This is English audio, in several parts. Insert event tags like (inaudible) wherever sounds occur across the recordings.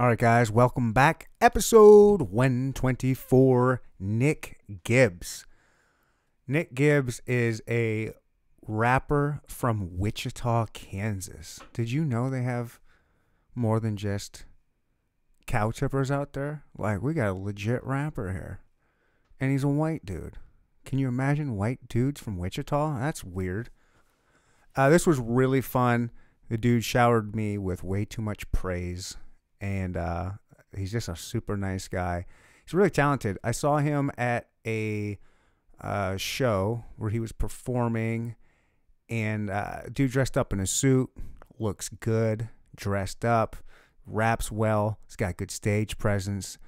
All right, guys, welcome back. Episode 124 Nick Gibbs. Nick Gibbs is a rapper from Wichita, Kansas. Did you know they have more than just cow tippers out there? Like, we got a legit rapper here. And he's a white dude. Can you imagine white dudes from Wichita? That's weird. Uh, this was really fun. The dude showered me with way too much praise and uh, he's just a super nice guy. He's really talented. I saw him at a uh, show where he was performing, and uh, dude dressed up in a suit, looks good, dressed up, raps well. He's got good stage presence,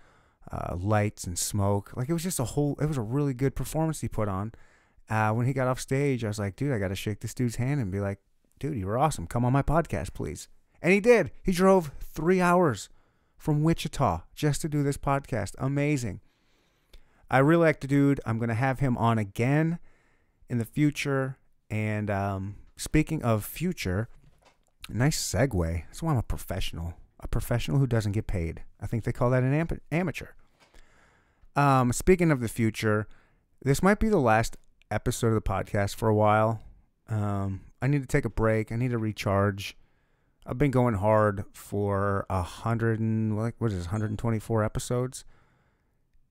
uh, lights and smoke. Like it was just a whole. It was a really good performance he put on. Uh, when he got off stage, I was like, dude, I got to shake this dude's hand and be like, dude, you were awesome. Come on my podcast, please. And he did. He drove three hours from Wichita just to do this podcast. Amazing. I really like the dude. I'm going to have him on again in the future. And um, speaking of future, nice segue. That's why I'm a professional. A professional who doesn't get paid. I think they call that an am- amateur. Um, speaking of the future, this might be the last episode of the podcast for a while. Um, I need to take a break. I need to recharge. I've been going hard for a hundred and like what is this, 124 episodes,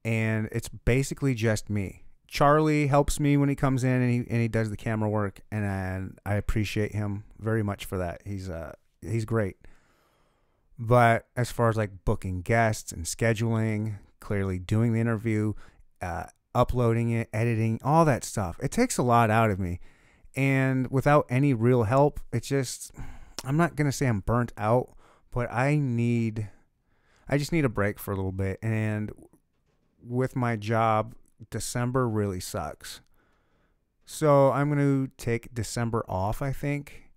and it's basically just me. Charlie helps me when he comes in and he and he does the camera work, and, and I appreciate him very much for that. He's uh he's great. But as far as like booking guests and scheduling, clearly doing the interview, uh, uploading it, editing, all that stuff, it takes a lot out of me. And without any real help, it's just I'm not gonna say I'm burnt out, but I need I just need a break for a little bit. And with my job, December really sucks. So I'm gonna take December off, I think,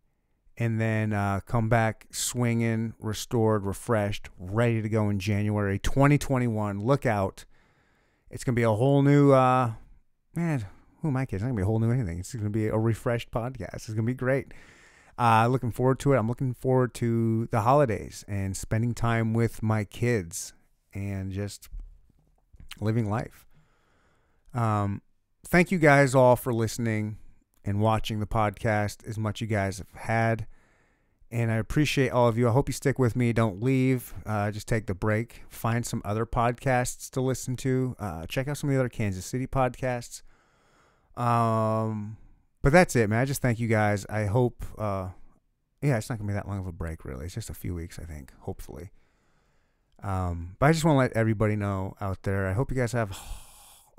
and then uh, come back swinging, restored, refreshed, ready to go in January 2021. Look out! It's gonna be a whole new uh, man. Who am I kidding? It's not gonna be a whole new anything. It's gonna be a refreshed podcast. It's gonna be great. Uh, looking forward to it. I'm looking forward to the holidays and spending time with my kids and just living life. Um, thank you guys all for listening and watching the podcast as much you guys have had. And I appreciate all of you. I hope you stick with me. Don't leave. Uh, just take the break. Find some other podcasts to listen to. Uh, check out some of the other Kansas City podcasts. Um, but that's it, man. I just thank you guys. I hope, uh, yeah, it's not gonna be that long of a break, really. It's just a few weeks, I think, hopefully. Um, but I just want to let everybody know out there. I hope you guys have. (sighs)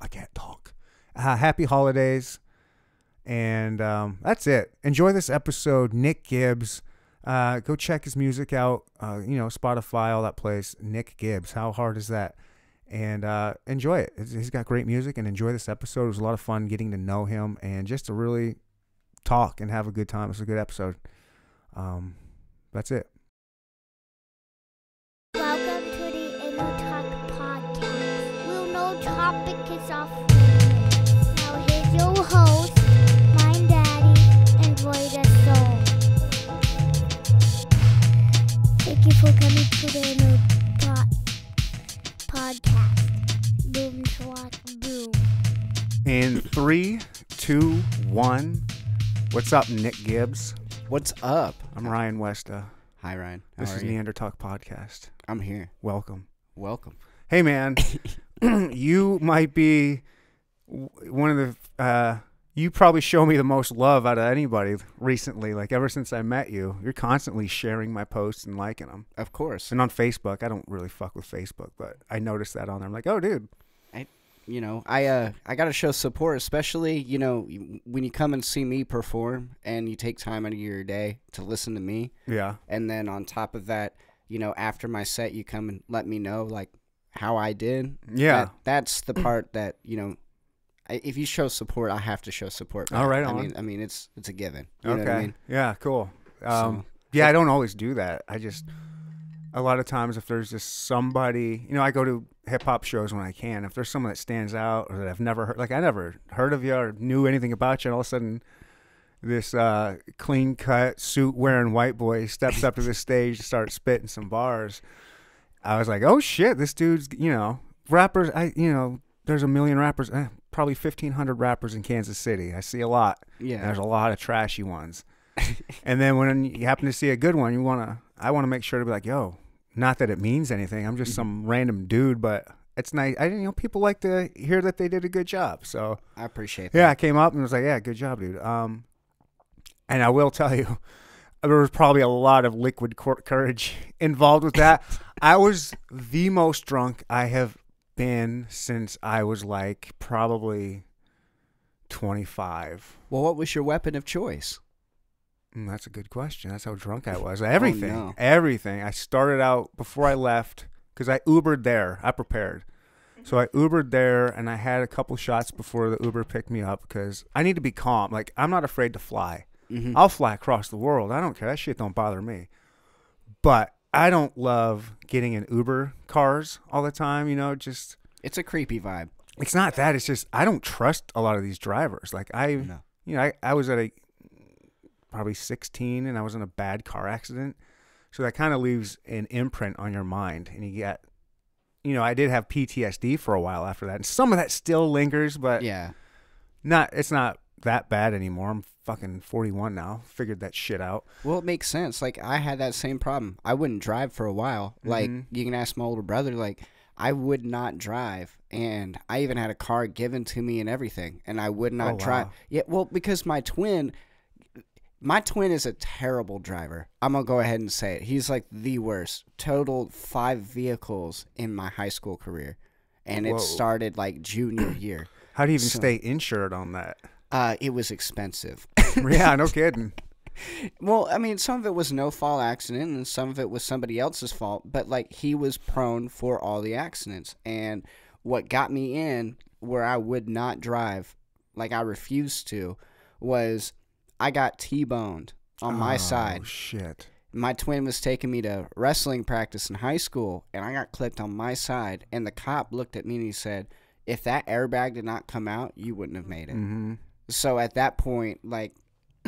I can't talk. Uh, happy holidays, and um, that's it. Enjoy this episode, Nick Gibbs. Uh, go check his music out. Uh, you know, Spotify, all that place. Nick Gibbs. How hard is that? And uh, enjoy it. He's got great music and enjoy this episode. It was a lot of fun getting to know him and just to really talk and have a good time. It's a good episode. Um, that's it. Welcome to the Inner Talk Podcast. We'll no topic is off. Now here's your host, my daddy, and Soul. Thank you for coming to the Inner Podcast. Boom, swat, boom. In three, two, one. What's up, Nick Gibbs? What's up? I'm Ryan Westa. Hi, Ryan. How This are is you? Neanderthal Podcast. I'm here. Welcome. Welcome. Hey, man. (laughs) (clears throat) you might be one of the. Uh, you probably show me the most love out of anybody recently. Like ever since I met you, you're constantly sharing my posts and liking them. Of course. And on Facebook, I don't really fuck with Facebook, but I noticed that on there. I'm like, oh, dude. I, you know, I uh, I gotta show support, especially you know when you come and see me perform, and you take time out of your day to listen to me, Yeah. and then on top of that, you know, after my set, you come and let me know like how I did. Yeah. That- that's the part that you know. I, if you show support, I have to show support. All right, I on. mean, I mean, it's it's a given. You okay. Know what I mean? Yeah. Cool. Um, So- yeah, I don't always do that. I just a lot of times if there's just somebody, you know, I go to hip hop shows when I can. If there's someone that stands out or that I've never heard, like I never heard of you or knew anything about you, and all of a sudden this uh, clean cut suit wearing white boy steps up to the stage to start spitting some bars. I was like, oh shit, this dude's you know rappers. I you know there's a million rappers, eh, probably fifteen hundred rappers in Kansas City. I see a lot. Yeah. There's a lot of trashy ones. (laughs) and then when you happen to see a good one, you wanna I wanna make sure to be like, yo, not that it means anything. I'm just some random dude, but it's nice. I didn't you know people like to hear that they did a good job. So I appreciate that. yeah, I came up and was like, yeah, good job, dude. Um, and I will tell you, (laughs) there was probably a lot of liquid cour- courage (laughs) involved with that. I was the most drunk I have been since I was like probably 25. Well, what was your weapon of choice? Mm, that's a good question. That's how drunk I (laughs) was. Everything. no. Everything. I started out before I left because I Ubered there. I prepared. So I Ubered there and I had a couple shots before the Uber picked me up because I need to be calm. Like, I'm not afraid to fly. Mm-hmm. I'll fly across the world. I don't care. That shit don't bother me. But I don't love getting in Uber cars all the time, you know, just It's a creepy vibe. it's not that. It's just I don't trust a lot of these drivers. Like I No. you know, I, I was at a probably 16 and I was in a bad car accident. So that kind of leaves an imprint on your mind and you get you know, I did have PTSD for a while after that. And some of that still lingers, but Yeah. not it's not that bad anymore. I'm fucking 41 now. Figured that shit out. Well, it makes sense. Like I had that same problem. I wouldn't drive for a while. Like Mhm. you can ask my older brother. Like I would not drive, and I even had a car given to me and everything, and I would not Oh, drive. wow. Yeah, well, because my twin, my twin is a terrible driver. I'm gonna go ahead and say it. He's like the worst. Totaled five vehicles in my high school career, and Whoa. it started like junior year. (clears throat) How do you even So- stay insured on that? Uh, it was expensive. (laughs) yeah, no (laughs) kidding. Well, I mean, some of it was no fault accident, and some of it was somebody else's fault. But like, he was prone for all the accidents, and what got me in where I would not drive, like I refused to, was I got T-boned on my Oh, side. shit. My twin was taking me to wrestling practice in high school, and I got clipped on my side. And the cop looked at me and he said, "If that airbag did not come out, you wouldn't have made it." Mm-hmm. So at that point, like, (clears throat)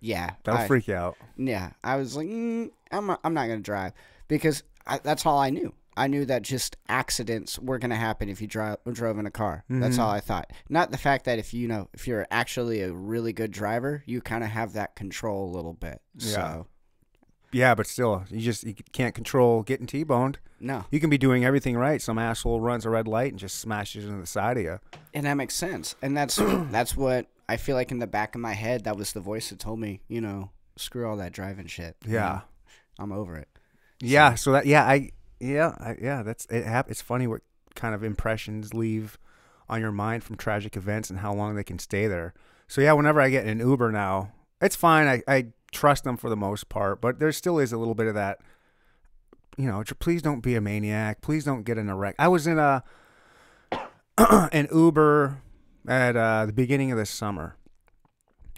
yeah, That'll I- freak you out. yeah, I was like, mm, I'm not, I'm not gonna drive because I, that's all I knew. I knew that just accidents were gonna happen if you drive drove in a car. That's Mhm. all I thought. Not the fact that if you know if you're actually a really good driver, you kind of have that control a little bit. Yeah. So Yeah, but still, you just you can't control getting T-boned. no, You can be doing everything right. Some asshole runs a red light and just smashes into the side of you. and that makes sense. And that's (clears throat) that's what I feel like in the back of my head. That was the voice that told me, you know, screw all that driving shit. you Yeah. know? I'm over it. Yeah. So that yeah, I yeah I, yeah that's it. Hap- it's funny what kind of impressions leave on your mind from tragic events and how long they can stay there. So yeah, whenever I get in an Uber now, it's fine. I I trust them for the most part, but there still is a little bit of that. You know, please don't be a maniac. Please don't get in a wreck. I was in a (clears throat) an Uber at uh, the beginning of the summer,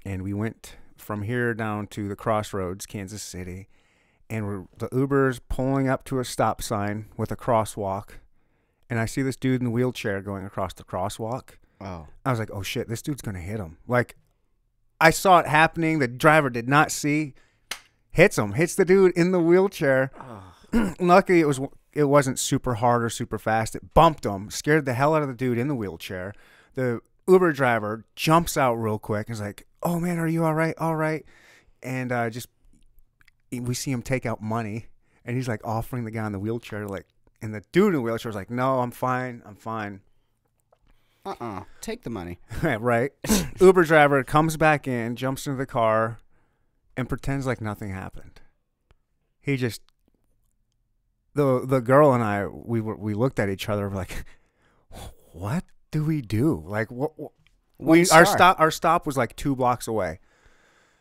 and we went from here down to the crossroads, Kansas City, and we're, the Uber's pulling up to a stop sign with a crosswalk, and I see this dude in the wheelchair going across the crosswalk. Oh, I was like, "Oh shit, this dude's gonna hit him!" Like, I saw it happening. The driver did not see. Hits him. Hits the dude in the wheelchair. (clears throat) Luckily, it was it wasn't super hard or super fast. It bumped him, scared the hell out of the dude in the wheelchair. The Uber driver jumps out real quick and is like, "Oh man, are you all right? All right?" And uh, just we see him take out money, and he's like offering the guy in the wheelchair, like, and the dude in the wheelchair is like, "No, I'm fine. I'm fine." Uh, uh take the money. (laughs) right. (laughs) Uber driver comes back in, jumps into the car, and pretends like nothing happened. He just the the girl and I we were we looked at each other like, (laughs) what do we do? Like what? what- we our stop our stop was like two blocks away,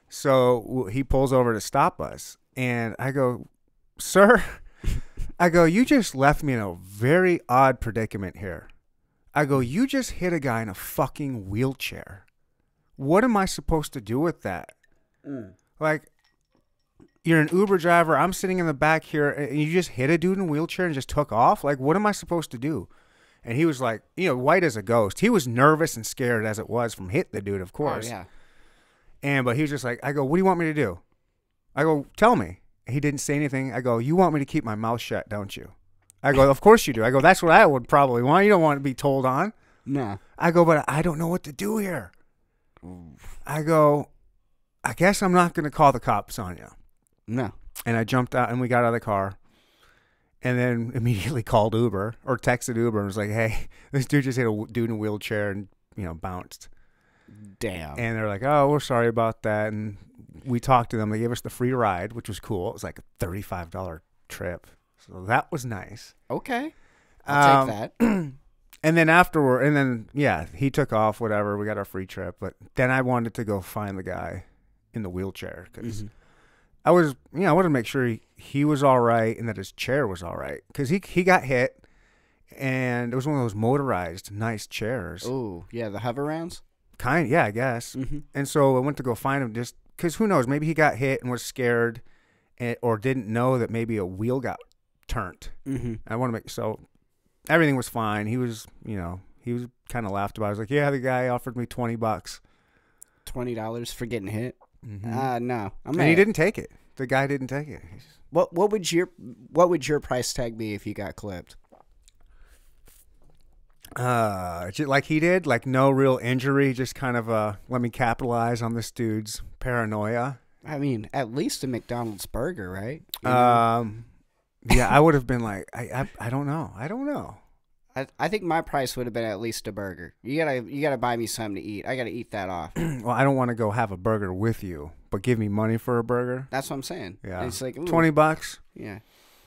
so w- he pulls over to stop us, and I go, sir, I go, you just left me in a very odd predicament here. I go, you just hit a guy in a fucking wheelchair. What am I supposed to do with that? Mm. Like, you're an Uber driver. I'm sitting in the back here, and you just hit a dude in a wheelchair and just took off. Like, what am I supposed to do? And he was like, you know, white as a ghost. He was nervous and scared as it was from hitting the dude, of course. Oh yeah. And but he was just like, I go, what do you want me to do? I go, tell me. He didn't say anything. I go, you want me to keep my mouth shut, don't you? I go, of course you do. I go, that's what I would probably want. You don't want to be told on. No. I go, but I don't know what to do here. I go, I guess I'm not going to call the cops on you. No. And I jumped out and we got out of the car and then (laughs) immediately called Uber or texted Uber and was like, hey, (laughs) this dude just hit a dude in a wheelchair and, you know, bounced. Damn. And they're like, oh, we're sorry about that. And we talked to them. They gave us the free ride, which was cool. It was like a $35 trip. So that was nice. okay. I'll Um, take that. (clears throat) And then afterward, and then, yeah, he took off, whatever. We got our free trip. But then I wanted to go find the guy in the wheelchair because Mhm. I was, you know, I wanted to make sure he, he was all right and that his chair was all right because he he got hit, and it was one of those motorized nice chairs, Oh, yeah, the Hoverounds. kind, yeah, I guess. Mm-hmm. And so I went to go find him just because who knows, maybe he got hit and was scared, and, or didn't know that maybe a wheel got turned. Mm-hmm. I want to make so everything was fine. He was, you know, he was kind of laughed about. I was like, yeah, the guy offered me twenty bucks, Twenty dollars for getting hit. mm-hmm. Uh no. I'm and he didn't take it. The guy didn't take it. He's- What what would your what would your price tag be if you got clipped? Uh, like he did, like no real injury, just kind of uh, let me capitalize on this dude's paranoia. I mean, at least a McDonald's burger, right? You know? Um, yeah, (laughs) I would have been like, I, I, I don't know, I don't know. I, I think my price would have been at least a burger. You gotta you gotta buy me something to eat. I gotta eat that off. (clears throat) Well, I don't want to go have a burger with you, but give me money for a burger. That's what I'm saying. Yeah, It's like ooh, twenty bucks. Yeah.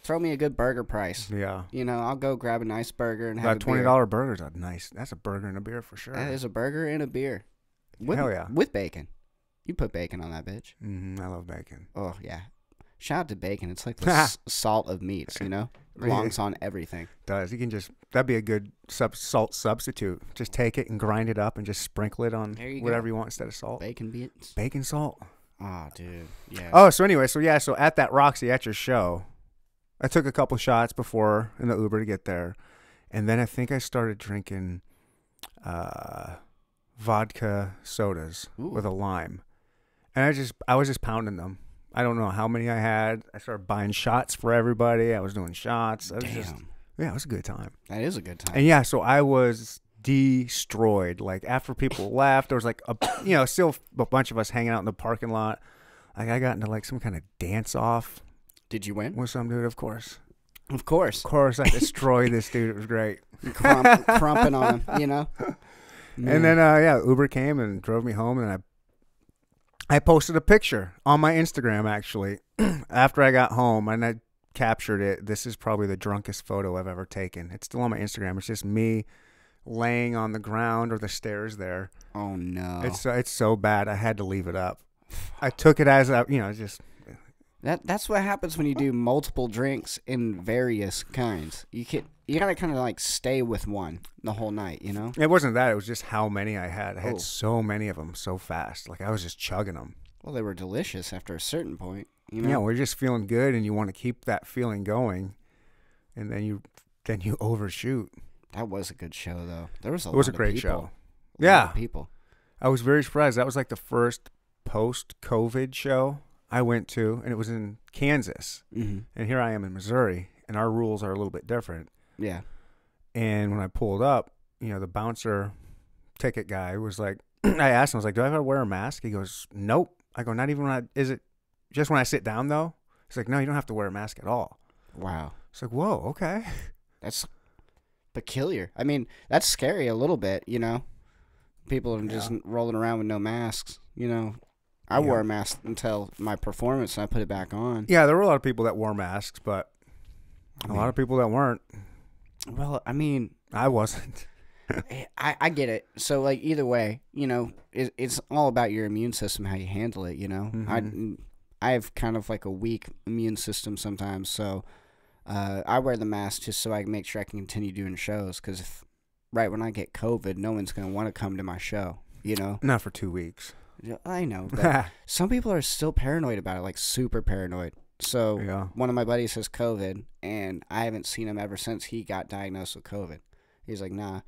Throw me a good burger price. Yeah, You know, I'll go grab a nice burger and have that a twenty beer. dollar burger's a nice. That's a burger and a beer for sure. That is a burger and a beer. With, Hell yeah. With bacon. You put bacon on that bitch. hmm I love bacon. Oh yeah. Shout out to bacon. It's like the (laughs) s- salt of meats. You know, (laughs) It belongs on everything. Does you can just that'd be a good sub, salt substitute. Just take it and grind it up and just sprinkle it on you whatever go. you want instead of salt. Bacon beats. Bacon salt. Oh, dude. Yeah. Oh, so anyway, so yeah, so at that Roxy at your show, I took a couple shots before in the Uber to get there, and then I think I started drinking uh, vodka sodas Ooh. with a lime, and I just I was just pounding them. I don't know how many I had. I started buying shots for everybody. I was doing shots. I was Damn. just yeah, it was a good time. that is a good time. And yeah, so I was destroyed. Like after people (laughs) left, there was like a you know still a bunch of us hanging out in the parking lot. Like I got into like some kind of dance off Did you win? with some dude. Of course, Of course. of course, I destroyed this (laughs) dude. It was great. Krump, krumping on him, you know? (laughs) And then uh, yeah, Uber came and drove me home, and I I posted a picture on my Instagram actually (clears throat) after I got home, and I captured it. This is probably the drunkest photo I've ever taken. It's still on my Instagram. It's just me laying on the ground or the stairs there. Oh, no. It's so, it's so bad. I had to leave it up. I took it as a you know just That that's what happens when you do multiple drinks in various kinds. You can you gotta kind of like stay with one the whole night, you know. it wasn't that. It was just how many I had. I had Oh. so many of them so fast. Like I was just chugging them. Well, they were delicious after a certain point, you know. know, we're just feeling good, and you want to keep that feeling going, and then you then you (laughs) overshoot. That was a good show, though. There was a It was a great people. show. A lot Yeah. of people. I was very surprised. That was like the first post-COVID show I went to, and it was in Kansas. hmm And here I am in Missouri, and our rules are a little bit different. Yeah. And when I pulled up, you know, the bouncer ticket guy was like, (clears throat) I asked him, I was like, do I have to wear a mask? He goes, nope. I go, not even when I, is it just when I sit down though? He's like, no, you don't have to wear a mask at all. Wow. It's like, whoa, okay. (laughs) That's peculiar. I mean, that's scary a little bit, you know. People are just Yeah. rolling around with no masks, you know. I Yeah. wore a mask until my performance, and I put it back on. Yeah, there were a lot of people that wore masks, but I a mean, lot of people that weren't. Well, I mean, I wasn't. (laughs) I, I get it. So like either way, you know, it, it's all about your immune system, how you handle it. You know, Mhm. I I have kind of like a weak immune system sometimes, so uh, I wear the mask just so I can make sure I can continue doing shows. Because if right when I get COVID, no one's gonna want to come to my show. You know, Not for two weeks. I know, (laughs) but some people are still paranoid about it, like super paranoid. So yeah. one of my buddies has COVID, and I haven't seen him ever since he got diagnosed with COVID. He's like, nah,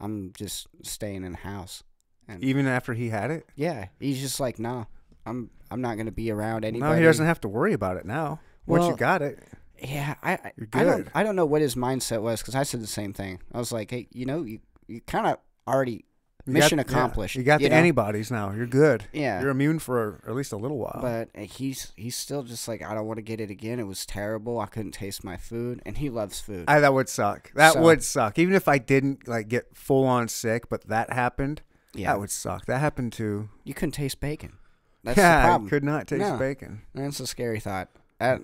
I'm just staying in the house. And Even after he had it? yeah, he's just like, nah, I'm I'm not gonna be around anybody. No, he doesn't have to worry about it now. Once you got it. Yeah, I I, don't. I don't know what his mindset was because I said the same thing. I was like, hey, you know, you you kind of already mission got- yeah, accomplished. you got the know? antibodies now. You're good. Yeah, You're immune for at least a little while. but uh, he's he's still just like, I don't want to get it again. It was terrible. I couldn't taste my food, and he loves food. I, that would suck. That So- would suck. Even if I didn't like get full on sick, but that happened, yeah, that would suck. That happened to you couldn't taste bacon. That's yeah, the I problem. could not taste No. bacon. That's a scary thought. Uh,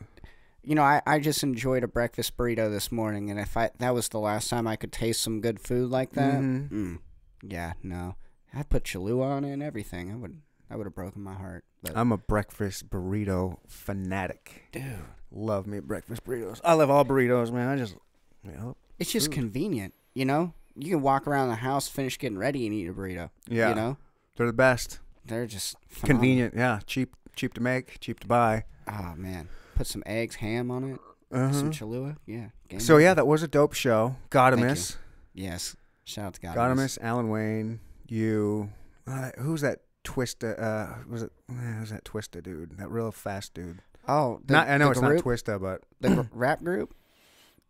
you know, I, I just enjoyed a breakfast burrito this morning, and if I that was the last time I could taste some good food like that, Mhm. mm, yeah, no, I put Cholula on it and everything. I would I would have broken my heart. But I'm a breakfast burrito fanatic. dude, Love me breakfast burritos. I love all burritos, man. I just you know, it's just Food. convenient. You know, you can walk around the house, finish getting ready, and eat a burrito. yeah, You know, they're the best. they're just phenomenal. Convenient, yeah. Cheap, cheap to make, cheap to buy. Oh man, put some eggs, ham on it, Uh-huh. some Cholula. Yeah. So over. yeah, that was a dope show. Gotta Thank you. miss. yes. Shout out to God. Gotta Alan Wayne. You. Uh, who's that Twista? Uh, was it? Who's that Twista dude? That real fast dude. Oh, the, not. I know it's group, not Twista, but the rap group.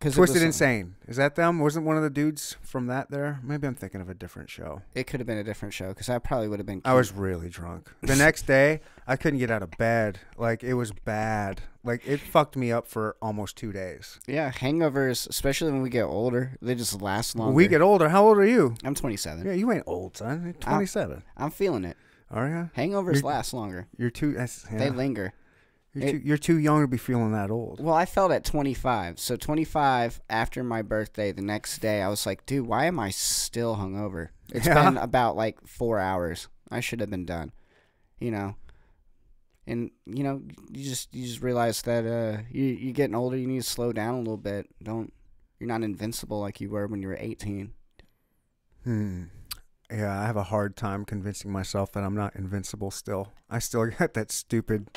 Because Twisted Insane. Is that them? Wasn't one of the dudes from that there? Maybe I'm thinking of a different show. It could have been a different show because I probably would have been. I was really drunk. The next day, I couldn't get out of bed. Like it was bad. Like it fucked me up for almost two days. Yeah, hangovers, especially when we get older, they just last longer. We get older. How old are you? I'm 27. Yeah, you ain't old, son. You're 27. I'm feeling it. Are you? Hangovers You're- last longer. You're too. Yeah. They linger. You're, it- too you're too young to be feeling that old. Well, I felt at 25. So 25 after my birthday, the next day, I was like, dude, why am I still hungover? It's Yeah. been (laughs) about like four hours. I should have been done. You know. And you know, you just you just realize that uh, you you're getting older. You need to slow down a little bit. Don't you're not invincible like you were when you were 18. Hmm. Yeah, I have a hard time convincing myself that I'm not invincible still. I still (laughs) got that stupid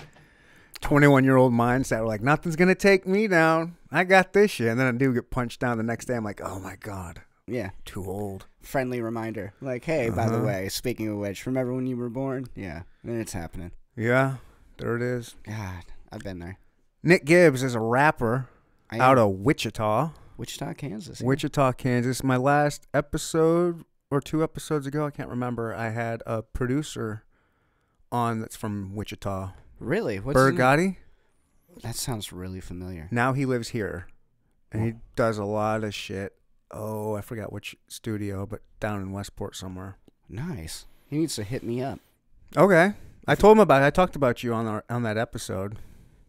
21 year old mindset were like, nothing's going to take me down. I got this shit. And then I do get punched down the next day. I'm like, oh my God, Yeah, too old. friendly reminder. Like, hey, by the Uh-huh. way, speaking of which, remember when you were born? Yeah, and it's happening. Yeah, there it is. God, I've been there. Nick Gibbs is a rapper I out of Wichita, Wichita, Kansas. yeah. Wichita, Kansas. My last episode or two episodes ago, I can't remember, I had a producer on that's from Wichita, Really? What's his name? Bergotti. That sounds really familiar. Now he lives here, and he does a lot of shit. Oh, I forgot which studio, but down in Westport somewhere. Nice. He needs to hit me up. Okay, I told him about it. I talked about you on our on that episode.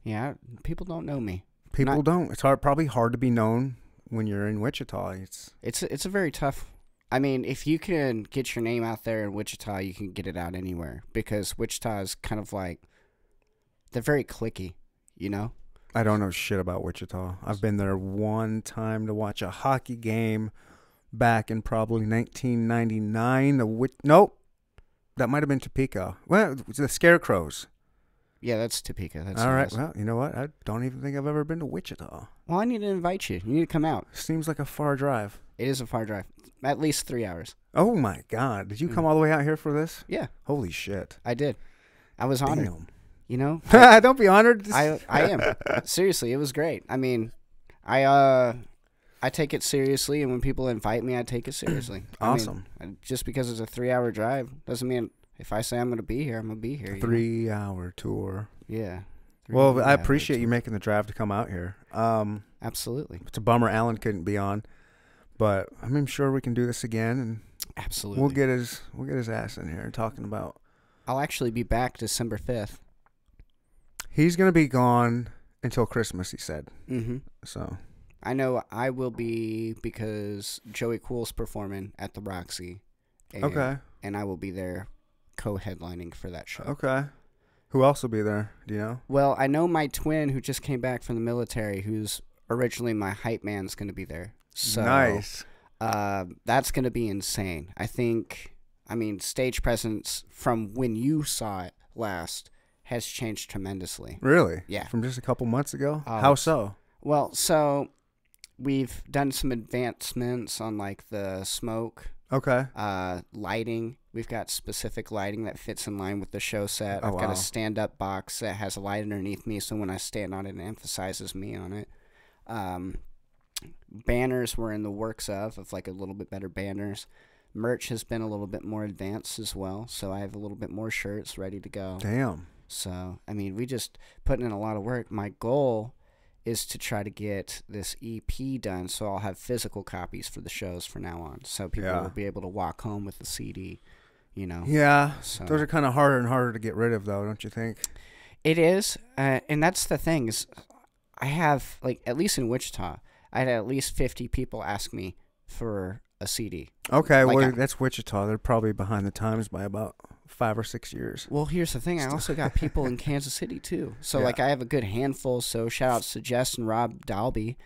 Yeah, people don't know me. People Not- don't. It's hard, probably hard to be known when you're in Wichita. It's It's a, it's a very tough. I mean, if you can get your name out there in Wichita, you can get it out anywhere because Wichita is kind of like they're very clicky, you know. I don't know shit about Wichita. I've been there one time to watch a hockey game back in probably 1999. The nope, that might have been Topeka. Well, the Scarecrows. Yeah, that's Topeka. That's All right. nice. Well, you know what? I don't even think I've ever been to Wichita. Well, I need to invite you. You need to come out. Seems like a far drive. It is a far drive, at least three hours. Oh my God! Did you come Mm. all the way out here for this? Yeah, Holy shit! I did. I was honored. You know, (laughs) don't be honored. I I am (laughs) seriously. It was great. I mean, I uh, I take it seriously, and when people invite me, I take it seriously. (clears throat) I mean, Awesome. just because it's a three-hour drive doesn't mean if I say I'm going to be here, I'm going to be here. Three-hour tour. Yeah. Well, I appreciate you making the drive to come out here. Um, Absolutely. it's a bummer Alan couldn't be on, but I'm sure we can do this again, and Absolutely. we'll get his we'll get his ass in here talking about. I'll actually be back December fifth. He's gonna be gone until Christmas. He said Mm-hmm. so. I know I will be because Joey Cool's performing at the Roxy. And, Okay. And I will be there, co-headlining for that show. Okay. Who else will be there? Do you know? Well, I know my twin who just came back from the military, who's originally my hype man, is going to be there. So nice. uh, that's going to be insane. I think. I mean, stage presence from when you saw it last has changed tremendously. Really? Yeah. From just a couple months ago. Oh, How so? Well, so we've done some advancements on like the smoke Okay. Uh, lighting. We've got specific lighting that fits in line with the show set. Oh, I've got wow. a stand-up box that has a light underneath me, so when I stand on it, it emphasizes me on it. Um, banners we're in the works of, of like a little bit better banners. Merch has been a little bit more advanced as well, so I have a little bit more shirts ready to go. Damn. So, I mean, we just putting in a lot of work. My goal is to try to get this EP done so I'll have physical copies for the shows from now on. So people Yeah. will be able to walk home with the CD, you know. Yeah. So Those are kind of harder and harder to get rid of, though, don't you think? it is, uh, and that's the thing is I have like at least in Wichita, I had at least 50 people ask me for a CD. Okay. Like well, I- that's Wichita. They're probably behind the times by about five or six years. Well, here's the thing. I also got people in (laughs) Kansas City too. So Yeah. like I have a good handful. So shout outs to Jess and Rob Dalby.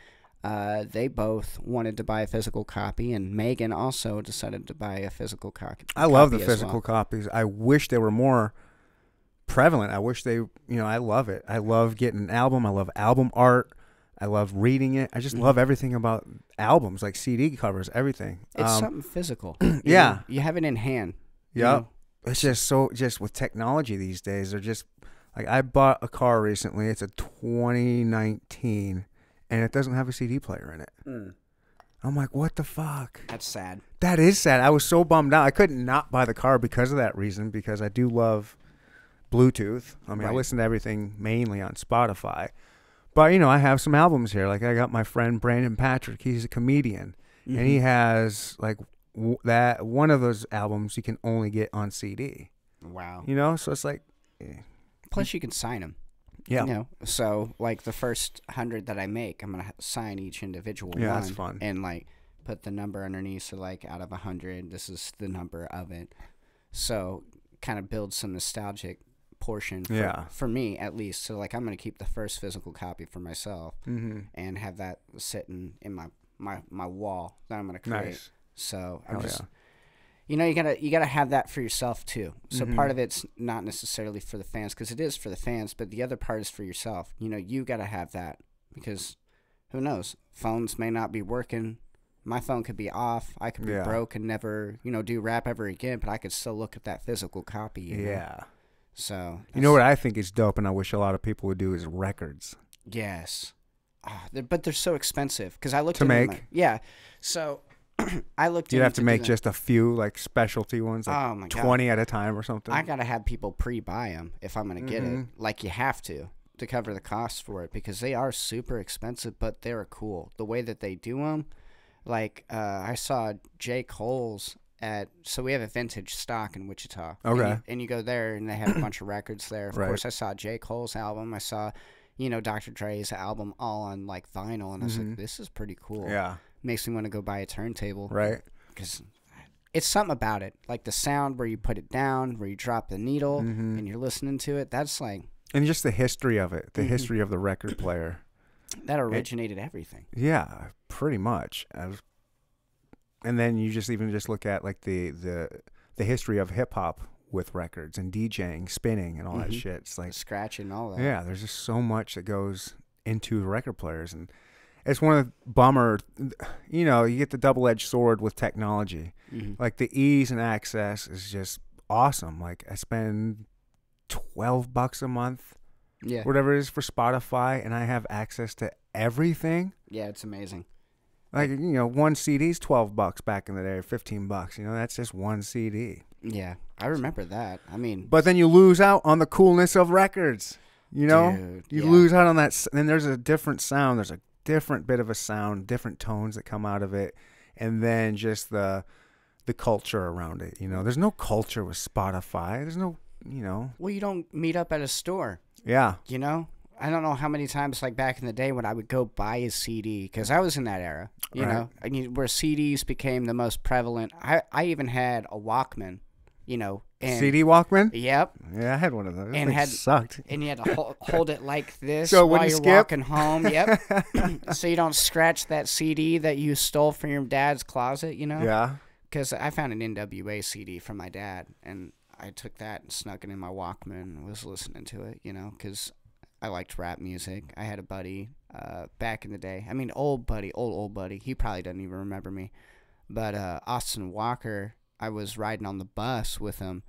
Uh, they both wanted to buy a physical copy, and Megan also decided to buy a physical co- copy. I love the physical well. copies. I wish they were more prevalent. I wish they, you know, I love it. I love getting an album. I love album art. I love reading it. I just Mhm. love everything about albums, like CD covers, everything. It's Um, something physical. (clears throat) you yeah. know? you have it in hand. you know? It's just so just with technology these days, they're just like I bought a car recently. It's a 2019, and it doesn't have a CD player in it. I'm like, what the fuck? That's sad. That is sad. I was so bummed out. I couldn't not buy the car because of that reason. Because I do love Bluetooth. I mean, I listen to everything mainly on Spotify. But you know, I have some albums here. Like I got my friend Brandon Patrick. He's a comedian, and Mm-hmm. he has like that one of those albums you can only get on CD. Wow. You know, so it's like, Plus, you can sign them. yeah, You know, so like the first hundred that I make, I'm gonna sign each individual Yeah, one, that's fun. and like put the number underneath. So like out of a hundred, this is the number of it. So kind of build some nostalgic portion. For, Yeah. For me, at least. So like I'm gonna keep the first physical copy for myself mm-hmm. and have that sitting in my my my wall that I'm gonna create. nice. So I'm Hell just yeah. you know you gotta you gotta have that for yourself too so Mhm. part of it's not necessarily for the fans because it is for the fans but the other part is for yourself you know you gotta have that because who knows phones may not be working my phone could be off i could be Yeah. broke and never you know do rap ever again but i could still look at that physical copy you know? Yeah. so You know what I think is dope, and I wish a lot of people would do is records. Yes. Ah, they're, but they're so expensive because I looked To make? my- yeah. So (clears throat) I looked. You'd have to make just a few like specialty ones, like oh my god. twenty at a time or something. I gotta have people pre-buy them if I'm gonna get it. Mhm. Like you have to to cover the cost for it because they are super expensive, but they're cool. The way that they do them, like uh, I saw J. Cole's at. So we have a vintage stock in Wichita. And Okay. you, and you go there and they have a bunch of records there. Of Right. course, I saw J. Cole's album. I saw. You know, Dr. Dre's album all on like vinyl, and I was like, "This is pretty cool." yeah. Makes me want to go buy a turntable Right. because it's something about it like the sound where you put it down where you drop the needle Mhm. and you're listening to it that's like And just the history of it, the Mhm. history of the record player. that originated everything Yeah, pretty much. Was- and then you just even just look at like the the the history of hip hop with records and DJing, spinning, and all that Mhm. shit. It's like the scratch and all that yeah, there's just so much that goes into record players, and it's one of the bummer. You know, you get the double edged sword with technology. Mhm. Like the ease and access is just awesome. Like I spend twelve bucks a month, yeah whatever it is for Spotify, and I have access to everything. yeah it's amazing Like you know, one CD's twelve bucks back in the day, fifteen bucks. You know, that's just one CD. yeah i remember that i mean But then you lose out on the coolness of records. You know, dude, you yeah. lose out on that. Then there's a different sound. There's a different bit of a sound, different tones that come out of it, and then just the the culture around it. You know, there's no culture with Spotify. There's no, you know, well you don't meet up at a store. Yeah, you know? I don't know how many times like back in the day when i would go buy a cd because i was in that era you Right. know? I mean, where cds became the most prevalent. I, I even had a walkman you know and CD Walkman. yep Yeah, I had one of those. And had- sucked. and you had to (laughs) hold, hold it like this So while you're skip? walking home. Yep. (laughs) (coughs) so you don't scratch that CD that you stole from your dad's closet, you know? Yeah. Because I found an NWA CD from my dad, and I took that and snuck it in my Walkman and was listening to it, you know? Because I liked rap music. I had a buddy uh, back in the day. I mean, old buddy, old old buddy. He probably doesn't even remember me. But uh, Austin Walker, I was riding on the bus with him,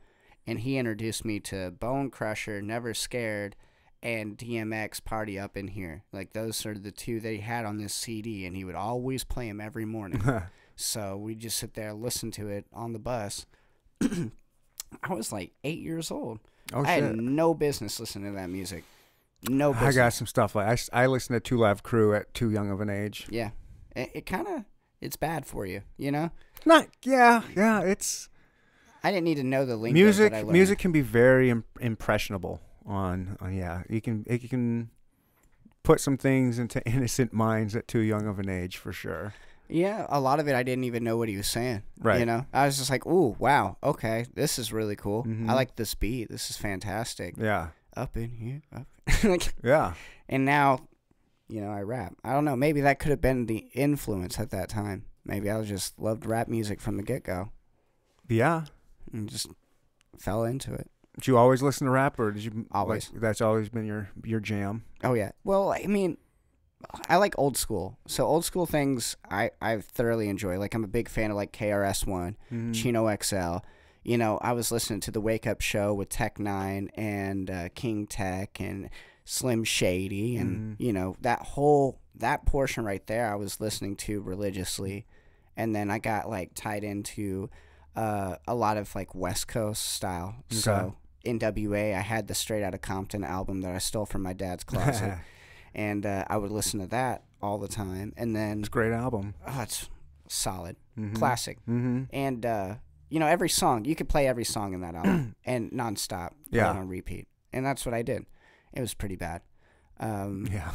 and he introduced me to Bone Crusher, Never Scared, and DMX Party Up in Here. Like those are the two that he had on this CD, and he would always play them every morning. (laughs) so we just sit there listen to it on the bus. (clears throat) I was like eight years old. oh I shit. had no business listening to that music. No I got some stuff like I, I listened to Two Live Crew at too young of an age. Yeah, it, it kind of it's bad for you, you know. Not yeah yeah. It's I didn't need to know the lingo. music. Music can be very Im- impressionable on, on yeah. You can it can put some things into (laughs) innocent minds at too young of an age for sure. Yeah, a lot of it I didn't even know what he was saying. Right. You know, I was just like, "Ooh, wow, okay, this is really cool. Mhm. I like this beat. This is fantastic. Yeah Up in here, up." like, (laughs) yeah. and now, you know, I rap. I don't know. Maybe that could have been the influence at that time. Maybe I just loved rap music from the get go Yeah. and just fell into it. Did you always listen to rap, or did you like, Always. that's always been your your jam? Oh yeah. Well, I mean, I like old school. So old school things I I thoroughly enjoy. Like I'm a big fan of like KRS One, Mhm. Chino XL. You know, I was listening to the Wake Up Show with Tech Nine and uh, King Tech and Slim Shady, and Mhm. you know that whole that portion right there. I was listening to religiously, and then I got like tied into uh, a lot of like West Coast style. So NWA, I had the Straight Outta Compton album that I stole from my dad's (laughs) closet and uh, I would listen to that all the time. And then, it's a great album. oh, it's solid, Mhm. classic. Mm-hmm. And uh, you know, every song you could play every song in that album (clears throat) and nonstop, Yeah. on repeat. And that's what I did. It was pretty bad. Um, Yeah.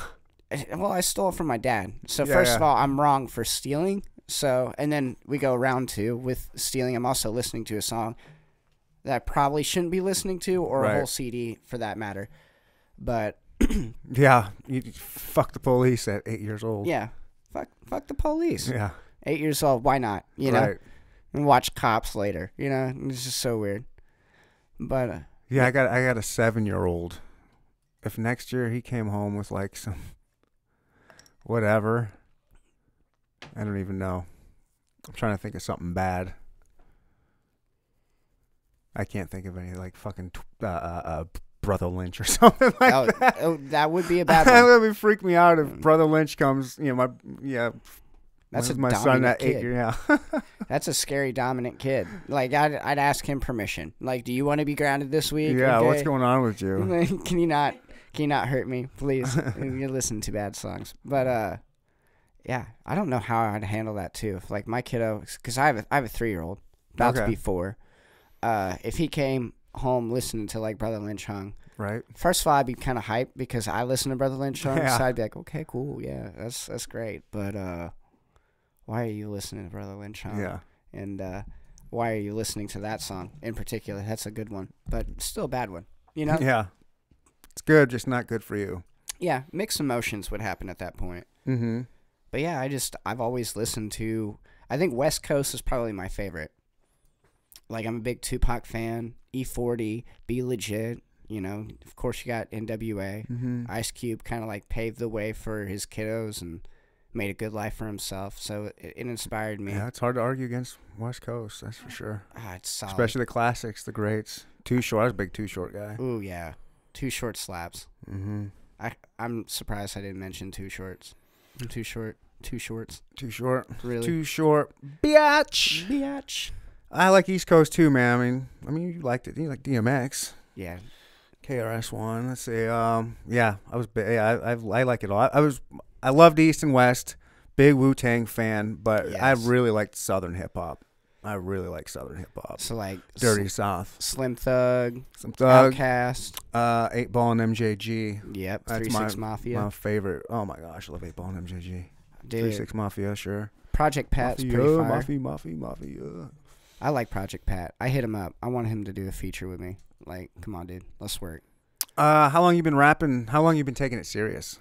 well, I stole it from my dad. So Yeah, first yeah. of all, I'm wrong for stealing. So and then we go round two with stealing. I'm also listening to a song that I probably shouldn't be listening to, or a whole CD for that matter. But (clears throat) Yeah. You fuck the police at eight years old. yeah, fuck, fuck the police. Yeah. Eight years old, why not? You know, Right. and watch cops later. You know, it's just so weird. But uh, Yeah, I got I got a seven year old. If next year he came home with like (laughs) some whatever, I don't even know. I'm trying to think of something bad. I can't think of any like fucking uh, uh, uh, Brotha Lynch or (laughs) something like oh, that. oh, that would be a bad (laughs) that would freak me out if Brotha Lynch comes. You know, my yeah. That's a my son at eight. kid. year- Yeah. That's a scary dominant kid. Like I'd, I'd ask him permission. Like, do you want to be grounded this week? yeah. What's going on with you? can you not? Can you not hurt me, please? (laughs) you listen to bad songs, but uh, yeah, I don't know how I'd handle that too. If like my kiddo, because I have a, I have a three year old about to be four. Uh, if he came home listening to like Brotha Lynch Hung, Right. first of all, I'd be kind of hyped because I listen to Brotha Lynch Hung, Yeah. So I'd be like, okay, cool, yeah, that's that's great. But uh, why are you listening to Brotha Lynch Hung? Yeah. And uh, why are you listening to that song in particular? That's a good one, but still a bad one. You know? Yeah. It's good, just not good for you. yeah, mixed emotions would happen at that point. Mm-hmm. But yeah, I just I've always listened to. I think West Coast is probably my favorite. Like I'm a big Tupac fan. E40, B-Legit. You know, of course you got NWA. Mm-hmm. Ice Cube kind of like paved the way for his kiddos and made a good life for himself. So it, it inspired me. Yeah, it's hard to argue against West Coast, that's for sure. Ah, it's solid. Especially the classics, the greats. Too short. I was a big too short guy. Ooh yeah, two short slaps. Mm-hmm. I I'm surprised I didn't mention two shorts. Too short. Two shorts. Too short. Really. Too short. Biatch. Biatch. I like East Coast too, man. I mean, I mean, you liked it. You like DMX, Yeah. KRS One. Let's see. Um, yeah, I was. Yeah, I, I I like it all. I, I was. I loved East and West. Big Wu Tang fan, but I really liked Southern hip hop. I really like Southern hip hop. So like Dirty South. Slim Thug, Some Thug. OutKast. Uh, Eight Ball and MJG. Yep. That's Three my, Six Mafia. My favorite. Oh my gosh, I love Eight Ball and MJG. Three Six Mafia, sure. Project Pat's Mafia, pretty fire. Mafia, Mafia, Mafia. I like Project Pat. I hit him up. I want him to do a feature with me. Like, come on, dude, let's work. Uh, how long you been rapping? How long you been taking it serious?